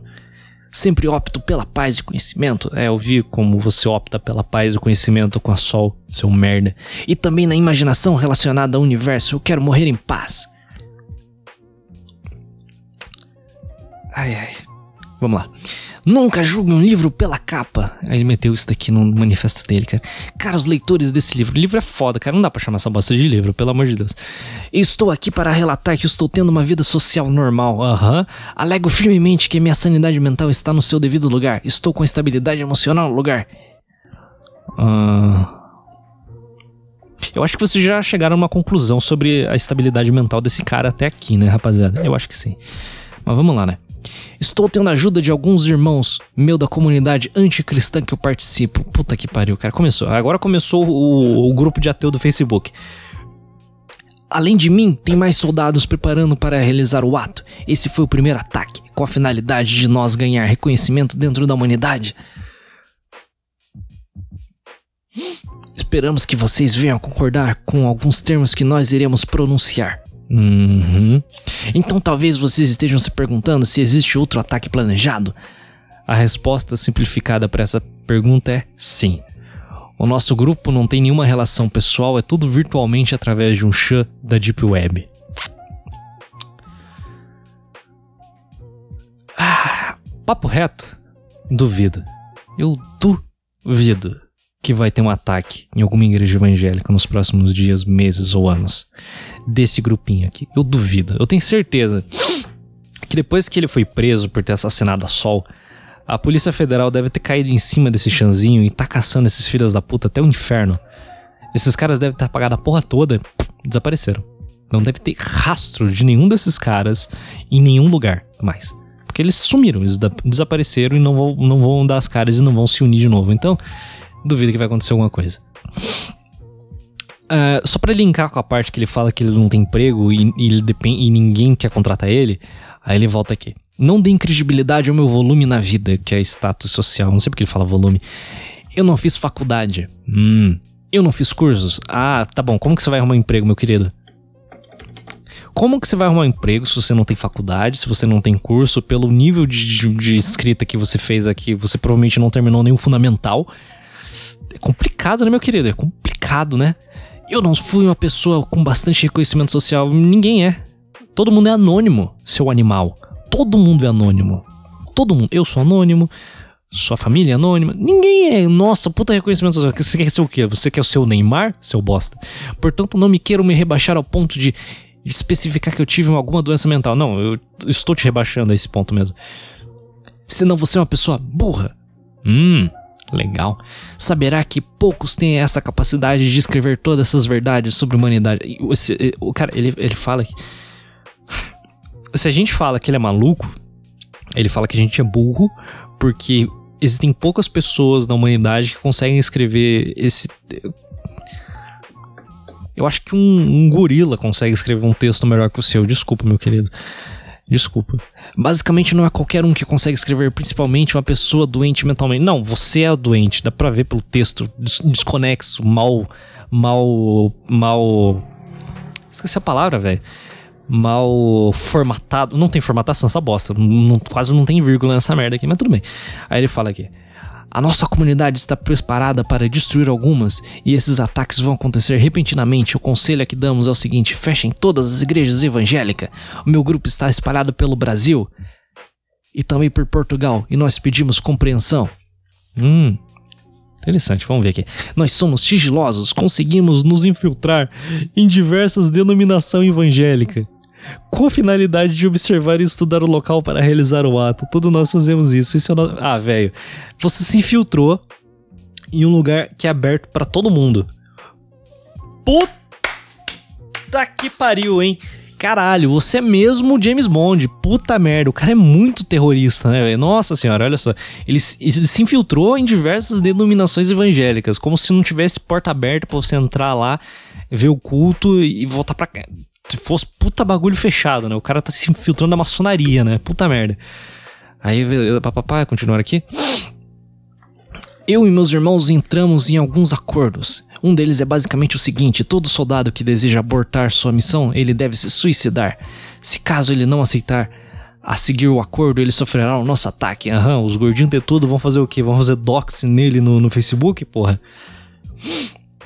Sempre opto pela paz e conhecimento. É, eu vi como você opta pela paz e conhecimento com a Sol, seu merda. E também na imaginação relacionada ao universo, eu quero morrer em paz. Ai ai. Vamos lá. Nunca julgue um livro pela capa. Aí ele meteu isso daqui no manifesto dele, cara. Cara, os leitores desse livro. O livro é foda, cara. Não dá pra chamar essa bosta de livro, pelo amor de Deus. Estou aqui para relatar que estou tendo uma vida social normal. Aham. Uhum. Alego firmemente que minha sanidade mental está no seu devido lugar. Estou com estabilidade emocional no lugar. Uh... Eu acho que vocês já chegaram a uma conclusão sobre a estabilidade mental desse cara até aqui, né, rapaziada? Eu acho que sim. Mas vamos lá, né? Estou tendo a ajuda de alguns irmãos meu da comunidade anticristã que eu participo. Puta que pariu, cara. Começou. Agora começou o, o grupo de ateu do Facebook. Além de mim, tem mais soldados preparando para realizar o ato. Esse foi o primeiro ataque, com a finalidade de nós ganhar reconhecimento dentro da humanidade. Esperamos que vocês venham concordar com alguns termos que nós iremos pronunciar. Uhum. Então talvez vocês estejam se perguntando se existe outro ataque planejado. A resposta simplificada para essa pergunta é sim. O nosso grupo não tem nenhuma relação pessoal, é tudo virtualmente através de um chat da Deep Web. Ah, papo reto? Duvido. Eu duvido que vai ter um ataque em alguma igreja evangélica nos próximos dias, meses ou anos desse grupinho aqui. Eu duvido. Eu tenho certeza que depois que ele foi preso por ter assassinado a Sol, a Polícia Federal deve ter caído em cima desse chanzinho e tá caçando esses filhos da puta até o inferno. Esses caras devem ter apagado a porra toda desapareceram. Não deve ter rastro de nenhum desses caras em nenhum lugar mais. Porque eles sumiram, eles desapareceram e não vão, não vão dar as caras e não vão se unir de novo. Então, duvido que vai acontecer alguma coisa. Uh, só para linkar com a parte que ele fala que ele não tem emprego e, e, ele depend, e ninguém quer contratar ele, aí ele volta aqui. Não dê credibilidade ao meu volume na vida, que é status social. Não sei porque ele fala volume. Eu não fiz faculdade. Hum. Eu não fiz cursos. Ah, tá bom. Como que você vai arrumar um emprego, meu querido? Como que você vai arrumar um emprego se você não tem faculdade, se você não tem curso, pelo nível de, de, de escrita que você fez aqui, você provavelmente não terminou nenhum fundamental. É complicado, né, meu querido? É complicado, né? Eu não fui uma pessoa com bastante reconhecimento social. Ninguém é. Todo mundo é anônimo, seu animal. Todo mundo é anônimo. Todo mundo. Eu sou anônimo. Sua família é anônima. Ninguém é. Nossa, puta reconhecimento social. Você quer ser o quê? Você quer o seu Neymar, seu bosta? Portanto, não me quero me rebaixar ao ponto de especificar que eu tive alguma doença mental. Não, eu estou te rebaixando a esse ponto mesmo. Senão você é uma pessoa burra. Hum. Legal. Saberá que poucos têm essa capacidade de escrever todas essas verdades sobre a humanidade. O cara, ele, ele fala que. Se a gente fala que ele é maluco, ele fala que a gente é burro, porque existem poucas pessoas na humanidade que conseguem escrever esse. Eu acho que um, um gorila consegue escrever um texto melhor que o seu. Desculpa, meu querido. Desculpa. Basicamente não é qualquer um que consegue escrever, principalmente uma pessoa doente mentalmente. Não, você é doente, dá pra ver pelo texto desconexo, mal. mal. mal. Esqueci a palavra, velho. Mal formatado. Não tem formatação essa bosta. Não, quase não tem vírgula nessa merda aqui, mas tudo bem. Aí ele fala aqui. A nossa comunidade está preparada para destruir algumas e esses ataques vão acontecer repentinamente. O conselho que damos é o seguinte: fechem todas as igrejas evangélicas. O meu grupo está espalhado pelo Brasil e também por Portugal e nós pedimos compreensão. Hum, Interessante, vamos ver aqui. Nós somos sigilosos, conseguimos nos infiltrar em diversas denominações evangélicas com a finalidade de observar e estudar o local para realizar o ato. Todos nós fazemos isso. isso é no... Ah, velho, você se infiltrou em um lugar que é aberto para todo mundo. Puta que pariu, hein? Caralho, você é mesmo James Bond. Puta merda, o cara é muito terrorista, né, velho? Nossa senhora, olha só. Ele, ele, se infiltrou em diversas denominações evangélicas, como se não tivesse porta aberta para você entrar lá, ver o culto e voltar pra cá. Se fosse puta bagulho fechado, né? O cara tá se infiltrando na maçonaria, né? Puta merda. Aí, beleza, papapá, continuar aqui. Eu e meus irmãos entramos em alguns acordos. Um deles é basicamente o seguinte: todo soldado que deseja abortar sua missão, ele deve se suicidar. Se caso ele não aceitar a seguir o acordo, ele sofrerá o nosso ataque. Aham, os gordinhos de tudo vão fazer o quê? Vão fazer dox nele no, no Facebook, porra?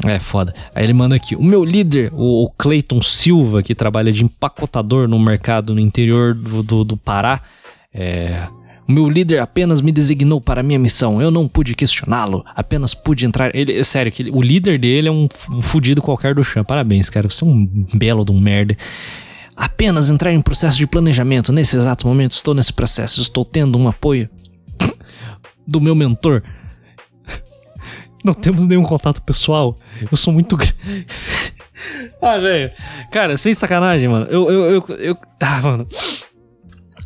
É foda. Aí ele manda aqui: o meu líder, o Clayton Silva, que trabalha de empacotador no mercado no interior do, do, do Pará, é, o meu líder apenas me designou para a minha missão. Eu não pude questioná-lo, apenas pude entrar. Ele, é sério, que o líder dele é um fudido qualquer do chão. Parabéns, cara. Você é um belo de um merda. Apenas entrar em processo de planejamento. Nesse exato momento, estou nesse processo. Estou tendo um apoio do meu mentor. Não temos nenhum contato pessoal. Eu sou muito. [laughs] ah, velho. Cara, sem sacanagem, mano. Eu, eu, eu, eu. Ah, mano.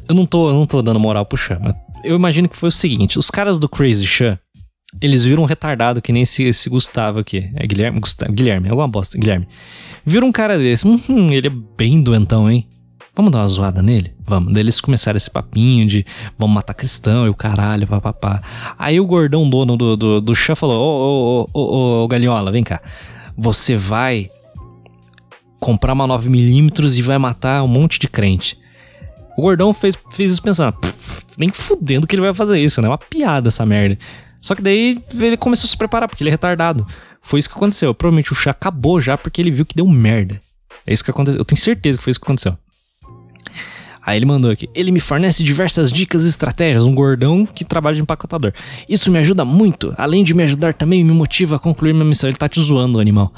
Eu não tô, eu não tô dando moral pro Chan, mas eu imagino que foi o seguinte: os caras do Crazy Chan, eles viram um retardado que nem esse, esse Gustavo aqui. É Guilherme? Gustavo, Guilherme, alguma bosta, Guilherme. Viram um cara desse, hum, ele é bem doentão, hein? Vamos dar uma zoada nele? Vamos. Daí eles começaram esse papinho de vamos matar cristão e o caralho, papapá. Aí o gordão dono do, do, do chá falou: Ô, ô, ô, ô, Galhola, vem cá. Você vai comprar uma 9mm e vai matar um monte de crente. O gordão fez, fez isso pensando, nem fudendo que ele vai fazer isso, né? Uma piada essa merda. Só que daí ele começou a se preparar, porque ele é retardado. Foi isso que aconteceu. Provavelmente o chá acabou já porque ele viu que deu merda. É isso que aconteceu. Eu tenho certeza que foi isso que aconteceu. Aí ele mandou aqui. Ele me fornece diversas dicas e estratégias. Um gordão que trabalha de empacotador. Isso me ajuda muito. Além de me ajudar, também me motiva a concluir minha missão. Ele tá te zoando, animal.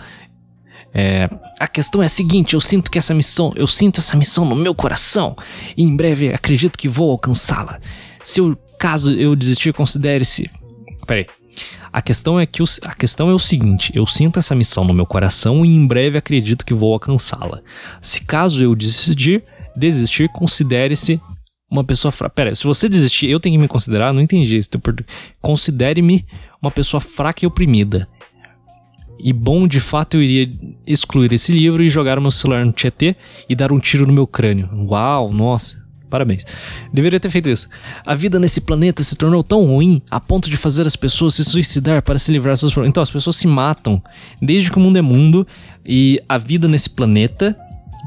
É, a questão é a seguinte: eu sinto que essa missão, eu sinto essa missão no meu coração e em breve acredito que vou alcançá-la. Se o caso eu desistir, considere-se. Peraí. A questão é que a questão é o seguinte: eu sinto essa missão no meu coração e em breve acredito que vou alcançá-la. Se caso eu decidir desistir, considere-se uma pessoa fraca. Pera, se você desistir, eu tenho que me considerar? Não entendi. Considere-me uma pessoa fraca e oprimida. E bom, de fato, eu iria excluir esse livro e jogar o meu celular no Tietê e dar um tiro no meu crânio. Uau, nossa. Parabéns. Deveria ter feito isso. A vida nesse planeta se tornou tão ruim a ponto de fazer as pessoas se suicidar para se livrar dos seus problemas. Então, as pessoas se matam desde que o mundo é mundo e a vida nesse planeta,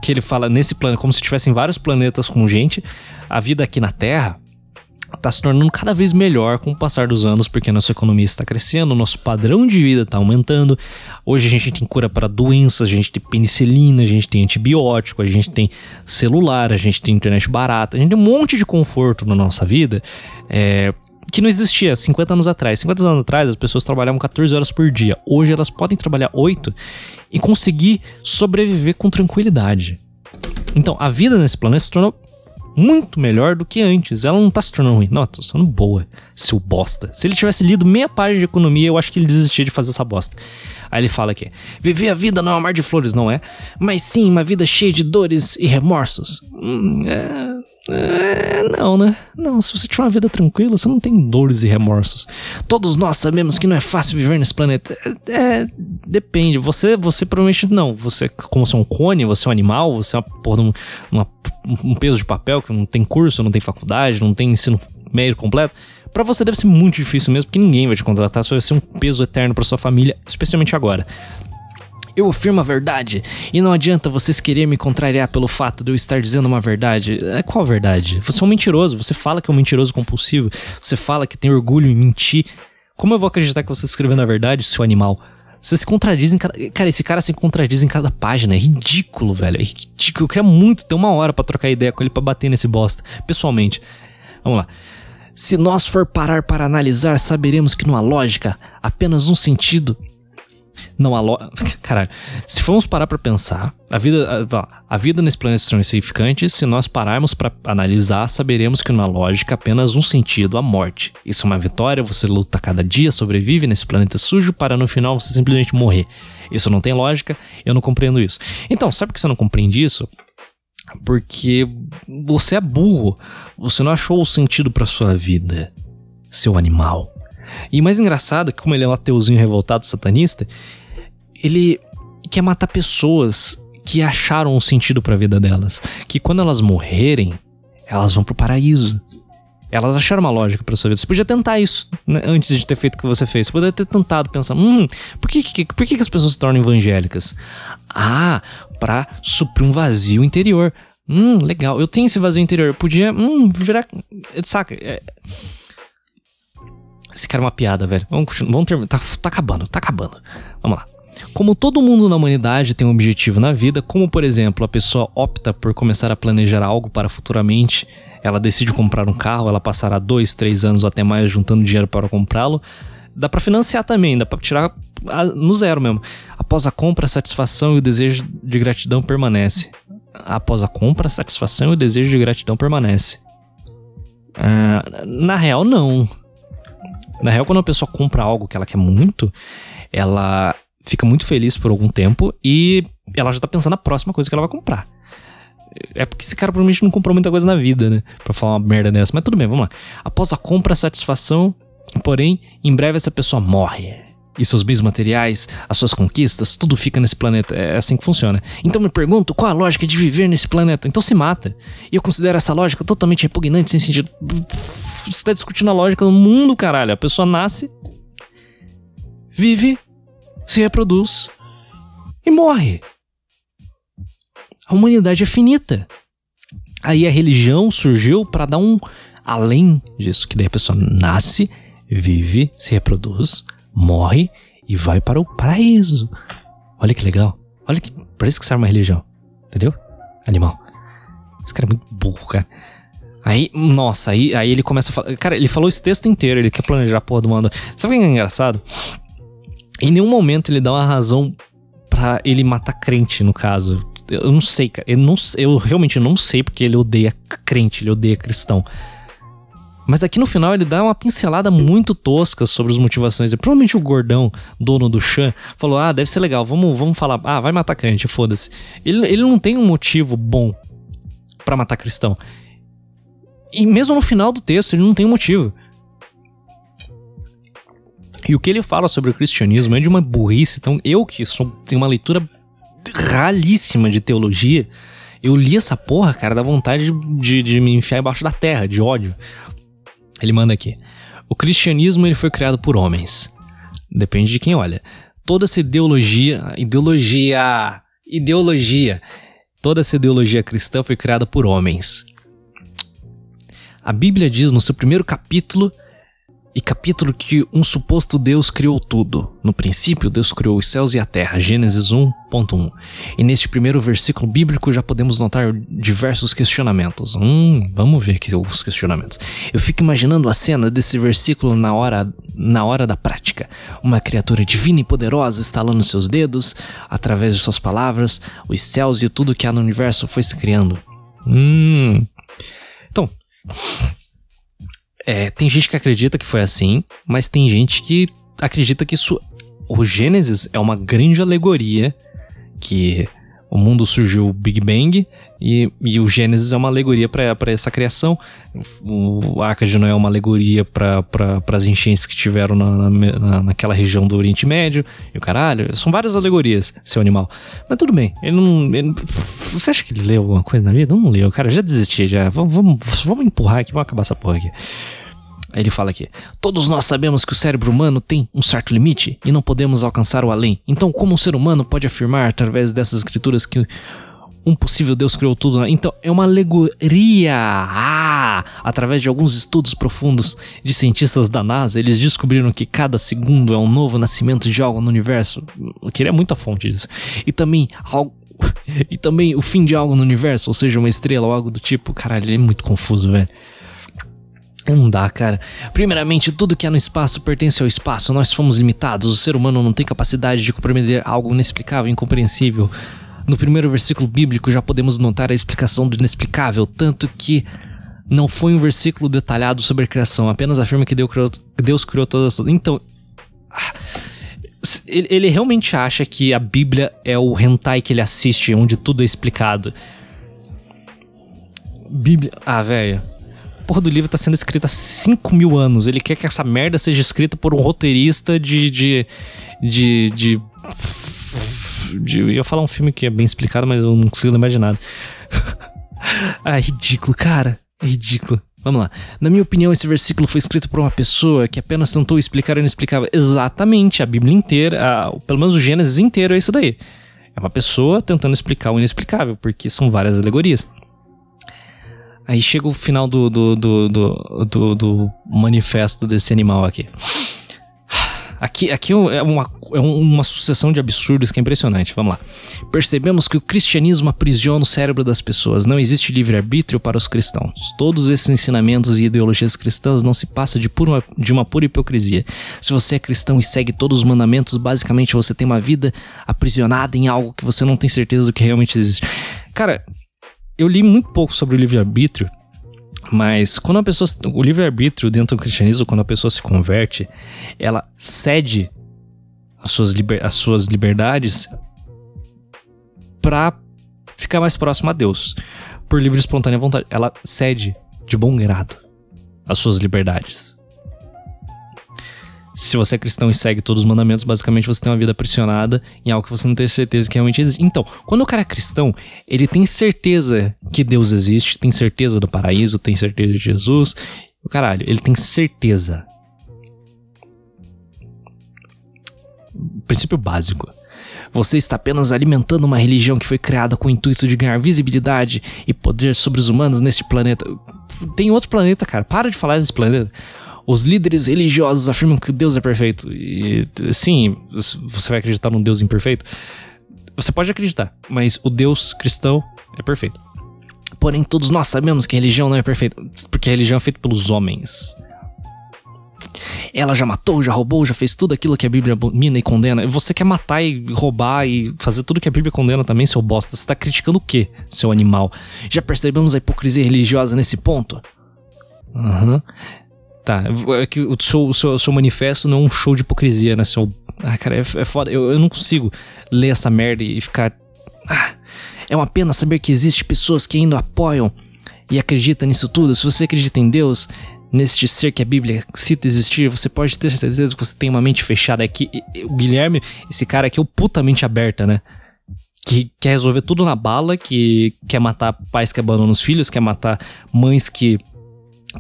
que ele fala nesse planeta, como se tivessem vários planetas com gente, a vida aqui na Terra está se tornando cada vez melhor com o passar dos anos, porque a nossa economia está crescendo, o nosso padrão de vida está aumentando. Hoje a gente tem cura para doenças, a gente tem penicilina, a gente tem antibiótico, a gente tem celular, a gente tem internet barata, a gente tem um monte de conforto na nossa vida é, que não existia 50 anos atrás. 50 anos atrás as pessoas trabalhavam 14 horas por dia. Hoje elas podem trabalhar 8 e conseguir sobreviver com tranquilidade. Então, a vida nesse planeta se tornou muito melhor do que antes. Ela não tá se tornando ruim. Não, tá se tornando boa. Seu bosta. Se ele tivesse lido meia página de economia, eu acho que ele desistia de fazer essa bosta. Aí ele fala aqui: Viver a vida não é um mar de flores, não é? Mas sim uma vida cheia de dores e remorsos. Hum, é, é, não, né? Não, se você tiver uma vida tranquila, você não tem dores e remorsos. Todos nós sabemos que não é fácil viver nesse planeta. É, é depende. Você, você provavelmente não. Você, como você é um cone, você é um animal, você é uma porra, um, uma, um peso de papel que não tem curso, não tem faculdade, não tem ensino médio completo. Para você deve ser muito difícil mesmo, porque ninguém vai te contratar, só vai ser um peso eterno para sua família, especialmente agora. Eu afirmo a verdade, e não adianta vocês querer me contrariar pelo fato de eu estar dizendo uma verdade. É qual verdade? Você é um mentiroso, você fala que é um mentiroso compulsivo, você fala que tem orgulho em mentir. Como eu vou acreditar que você está escrevendo a verdade, seu animal? Você se contradiz em cada. Cara, esse cara se contradiz em cada página. É ridículo, velho. É ridículo. Eu queria muito ter uma hora para trocar ideia com ele para bater nesse bosta. Pessoalmente. Vamos lá. Se nós for parar para analisar, saberemos que não há lógica, apenas um sentido não há lo... [laughs] Caralho. Se formos parar pra pensar, a vida, a, a vida nesse planeta é insignificante. Se nós pararmos para analisar, saberemos que há lógica apenas um sentido, a morte. Isso é uma vitória, você luta cada dia, sobrevive nesse planeta sujo para no final você simplesmente morrer. Isso não tem lógica, eu não compreendo isso. Então, sabe por que você não compreende isso? Porque você é burro. Você não achou o sentido para sua vida, seu animal. E mais engraçado que, como ele é um ateuzinho revoltado satanista, ele quer matar pessoas que acharam um sentido para a vida delas. Que quando elas morrerem, elas vão pro paraíso. Elas acharam uma lógica para sua vida. Você podia tentar isso né, antes de ter feito o que você fez. Você poderia ter tentado pensar, hum, por que, que, por que, que as pessoas se tornam evangélicas? Ah, para suprir um vazio interior. Hum, legal. Eu tenho esse vazio interior. Eu podia, hum, virar. Saca? É... Esse cara é uma piada, velho. Vamos, vamos terminar. Tá, tá acabando, tá acabando. Vamos lá. Como todo mundo na humanidade tem um objetivo na vida, como por exemplo a pessoa opta por começar a planejar algo para futuramente, ela decide comprar um carro, ela passará dois, três anos ou até mais juntando dinheiro para comprá-lo. Dá para financiar também, dá para tirar no zero mesmo. Após a compra, a satisfação e o desejo de gratidão permanece. Após a compra, a satisfação e o desejo de gratidão permanece. Ah, na real, não. Na real, quando a pessoa compra algo que ela quer muito, ela fica muito feliz por algum tempo e ela já tá pensando na próxima coisa que ela vai comprar. É porque esse cara provavelmente não comprou muita coisa na vida, né? Pra falar uma merda dessa. Mas tudo bem, vamos lá. Após a compra, a satisfação, porém, em breve essa pessoa morre. E seus bens materiais, as suas conquistas, tudo fica nesse planeta. É assim que funciona. Então me pergunto qual a lógica de viver nesse planeta. Então se mata. E eu considero essa lógica totalmente repugnante, sem sentido. Você está discutindo a lógica do mundo, caralho. A pessoa nasce, vive, se reproduz e morre. A humanidade é finita. Aí a religião surgiu para dar um além disso, que daí a pessoa nasce, vive, se reproduz, morre e vai para o paraíso. Olha que legal. Olha que. Isso que serve uma religião. Entendeu? Animal. Esse cara é muito burro, cara. Aí, nossa, aí, aí ele começa a falar. Cara, ele falou esse texto inteiro, ele quer planejar a porra do mundo. Sabe o que é engraçado? Em nenhum momento ele dá uma razão para ele matar crente, no caso. Eu não sei, cara. Eu, não, eu realmente não sei porque ele odeia crente, ele odeia cristão. Mas aqui no final ele dá uma pincelada muito tosca sobre as motivações. E provavelmente o gordão, dono do Chan, falou: Ah, deve ser legal, vamos, vamos falar. Ah, vai matar crente, foda-se. Ele, ele não tem um motivo bom para matar cristão. E mesmo no final do texto, ele não tem um motivo. E o que ele fala sobre o cristianismo é de uma burrice. Então, eu que sou, tenho uma leitura ralíssima de teologia, eu li essa porra, cara, dá vontade de, de me enfiar embaixo da terra, de ódio. Ele manda aqui. O cristianismo ele foi criado por homens. Depende de quem olha. Toda essa ideologia, ideologia, ideologia, toda essa ideologia cristã foi criada por homens. A Bíblia diz no seu primeiro capítulo e capítulo que um suposto Deus criou tudo. No princípio, Deus criou os céus e a terra. Gênesis 1.1. E neste primeiro versículo bíblico já podemos notar diversos questionamentos. Hum, vamos ver aqui os questionamentos. Eu fico imaginando a cena desse versículo na hora, na hora da prática. Uma criatura divina e poderosa estalando seus dedos, através de suas palavras, os céus e tudo que há no universo foi se criando. Hum. Então, é, tem gente que acredita que foi assim, mas tem gente que acredita que isso, o Gênesis é uma grande alegoria que o mundo surgiu Big Bang e, e o Gênesis é uma alegoria para essa criação. O Arca de Noé é uma alegoria para as enchentes que tiveram na, na, naquela região do Oriente Médio. E o caralho, são várias alegorias, seu animal. Mas tudo bem, ele não. Ele, você acha que ele leu alguma coisa na vida? Não leu, cara, já desisti, já. Vamos, vamos, vamos empurrar aqui, vamos acabar essa porra aqui. Ele fala aqui: Todos nós sabemos que o cérebro humano tem um certo limite e não podemos alcançar o além. Então, como um ser humano pode afirmar através dessas escrituras que um possível Deus criou tudo? Então, é uma alegoria. Ah, através de alguns estudos profundos de cientistas da NASA, eles descobriram que cada segundo é um novo nascimento de algo no universo. Eu queria muito a fonte disso. E também algo [laughs] e também o fim de algo no universo, ou seja, uma estrela ou algo do tipo. Caralho, ele é muito confuso, velho. Não dá, cara. Primeiramente, tudo que há no espaço pertence ao espaço. Nós fomos limitados. O ser humano não tem capacidade de compreender algo inexplicável incompreensível. No primeiro versículo bíblico já podemos notar a explicação do inexplicável, tanto que não foi um versículo detalhado sobre a criação, apenas afirma que Deus criou, Deus criou todas as. Então. Ah, ele realmente acha que a Bíblia é o hentai que ele assiste, onde tudo é explicado. Bíblia. Ah, velho. Porra do livro tá sendo escrito há 5 mil anos. Ele quer que essa merda seja escrita por um roteirista de. de. de. de, de eu ia falar um filme que é bem explicado, mas eu não consigo lembrar de nada. [laughs] ah, ridículo, cara. É ridículo. Vamos lá. Na minha opinião, esse versículo foi escrito por uma pessoa que apenas tentou explicar o inexplicável. Exatamente, a Bíblia inteira, a, pelo menos o Gênesis inteiro é isso daí. É uma pessoa tentando explicar o inexplicável, porque são várias alegorias. Aí chega o final do, do, do, do, do, do manifesto desse animal aqui. Aqui, aqui é, uma, é uma sucessão de absurdos que é impressionante. Vamos lá. Percebemos que o cristianismo aprisiona o cérebro das pessoas. Não existe livre-arbítrio para os cristãos. Todos esses ensinamentos e ideologias cristãs não se passam de, pura, de uma pura hipocrisia. Se você é cristão e segue todos os mandamentos, basicamente você tem uma vida aprisionada em algo que você não tem certeza do que realmente existe. Cara, eu li muito pouco sobre o livre-arbítrio mas quando a pessoa. O livre-arbítrio dentro do cristianismo, quando a pessoa se converte, ela cede as suas, liber, as suas liberdades para ficar mais próxima a Deus. Por livre e espontânea vontade. Ela cede de bom grado as suas liberdades se você é cristão e segue todos os mandamentos, basicamente você tem uma vida pressionada em algo que você não tem certeza que realmente existe. Então, quando o cara é cristão, ele tem certeza que Deus existe, tem certeza do paraíso, tem certeza de Jesus. O caralho, ele tem certeza. Princípio básico. Você está apenas alimentando uma religião que foi criada com o intuito de ganhar visibilidade e poder sobre os humanos neste planeta. Tem outro planeta, cara. Para de falar desse planeta. Os líderes religiosos afirmam que Deus é perfeito. E sim, você vai acreditar num Deus imperfeito? Você pode acreditar, mas o Deus cristão é perfeito. Porém, todos nós sabemos que a religião não é perfeita, porque a religião é feita pelos homens. Ela já matou, já roubou, já fez tudo aquilo que a Bíblia abomina e condena. Você quer matar e roubar e fazer tudo que a Bíblia condena também, seu bosta. Você tá criticando o quê, seu animal? Já percebemos a hipocrisia religiosa nesse ponto? Uhum. Tá, é que o seu, o seu, seu manifesto não é um show de hipocrisia, né? Seu... Ah, cara, é, é foda. Eu, eu não consigo ler essa merda e ficar. Ah, é uma pena saber que existe pessoas que ainda apoiam e acreditam nisso tudo. Se você acredita em Deus, neste ser que a Bíblia cita existir, você pode ter certeza que você tem uma mente fechada. É que o Guilherme, esse cara aqui é o puta mente aberta, né? Que quer resolver tudo na bala, que quer matar pais que abandonam os filhos, quer matar mães que.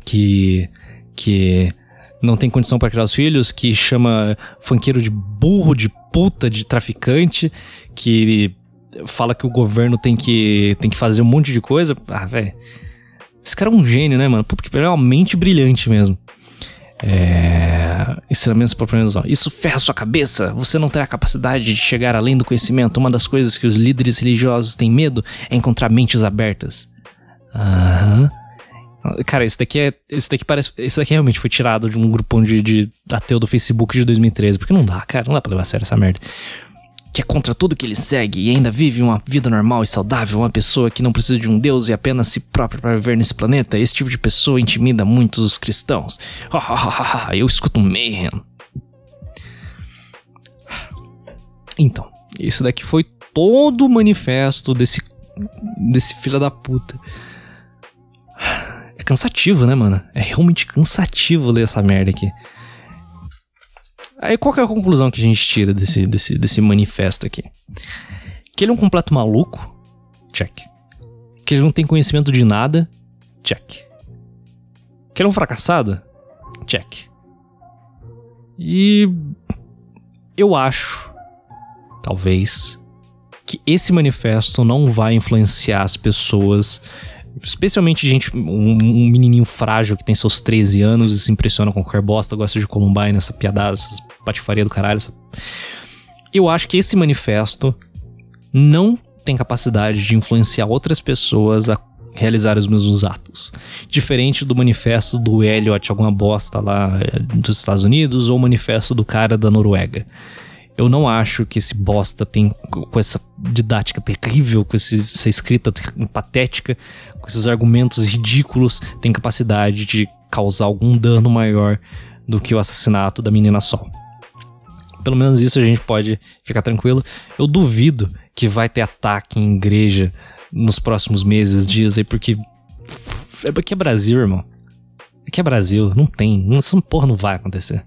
que que não tem condição para criar os filhos, que chama funkeiro de burro, de puta, de traficante, que fala que o governo tem que, tem que fazer um monte de coisa. Ah, velho. Esse cara é um gênio, né, mano? Puta que pariu, é uma mente brilhante mesmo. É... Ensinamentos propriamente Isso ferra sua cabeça. Você não terá capacidade de chegar além do conhecimento. Uma das coisas que os líderes religiosos têm medo é encontrar mentes abertas. Aham. Uhum. Cara, esse daqui é. Esse daqui parece. Esse daqui realmente foi tirado de um grupão de, de ateu do Facebook de 2013. Porque não dá, cara. Não dá pra levar a sério essa merda. Que é contra tudo que ele segue e ainda vive uma vida normal e saudável. Uma pessoa que não precisa de um Deus e apenas si própria para viver nesse planeta. Esse tipo de pessoa intimida muitos os cristãos. Eu escuto um mayhem. Então, isso daqui foi todo o manifesto desse. desse filho da puta. É cansativo, né, mano? É realmente cansativo ler essa merda aqui. Aí qual é a conclusão que a gente tira desse, desse, desse manifesto aqui? Que ele é um completo maluco? Check. Que ele não tem conhecimento de nada? Check. Que ele é um fracassado? Check. E eu acho, talvez, que esse manifesto não vai influenciar as pessoas Especialmente gente, um, um, menininho frágil que tem seus 13 anos e se impressiona com qualquer bosta, gosta de Columbine, essa piada, essa patifaria do caralho. Essa... Eu acho que esse manifesto não tem capacidade de influenciar outras pessoas a realizar os mesmos atos. Diferente do manifesto do Elliot, alguma bosta lá eh, dos Estados Unidos, ou o manifesto do cara da Noruega. Eu não acho que esse bosta tem, com essa didática terrível, com esse, essa escrita patética, com esses argumentos ridículos, tem capacidade de causar algum dano maior do que o assassinato da menina Sol. Pelo menos isso a gente pode ficar tranquilo. Eu duvido que vai ter ataque em igreja nos próximos meses, dias aí, porque É porque é Brasil, irmão. Aqui é Brasil, não tem. Essa porra não vai acontecer.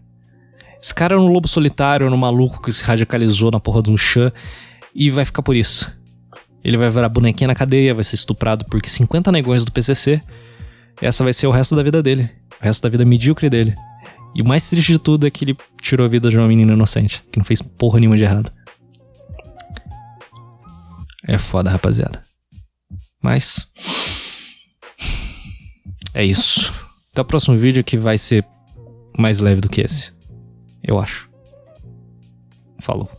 Esse cara era um lobo solitário, um maluco que se radicalizou na porra de um chã e vai ficar por isso. Ele vai virar bonequinha na cadeia, vai ser estuprado por 50 negões do PCC. Essa vai ser o resto da vida dele. O resto da vida medíocre dele. E o mais triste de tudo é que ele tirou a vida de uma menina inocente, que não fez porra nenhuma de errado. É foda, rapaziada. Mas. É isso. Até o próximo vídeo que vai ser mais leve do que esse. Eu acho. Falou.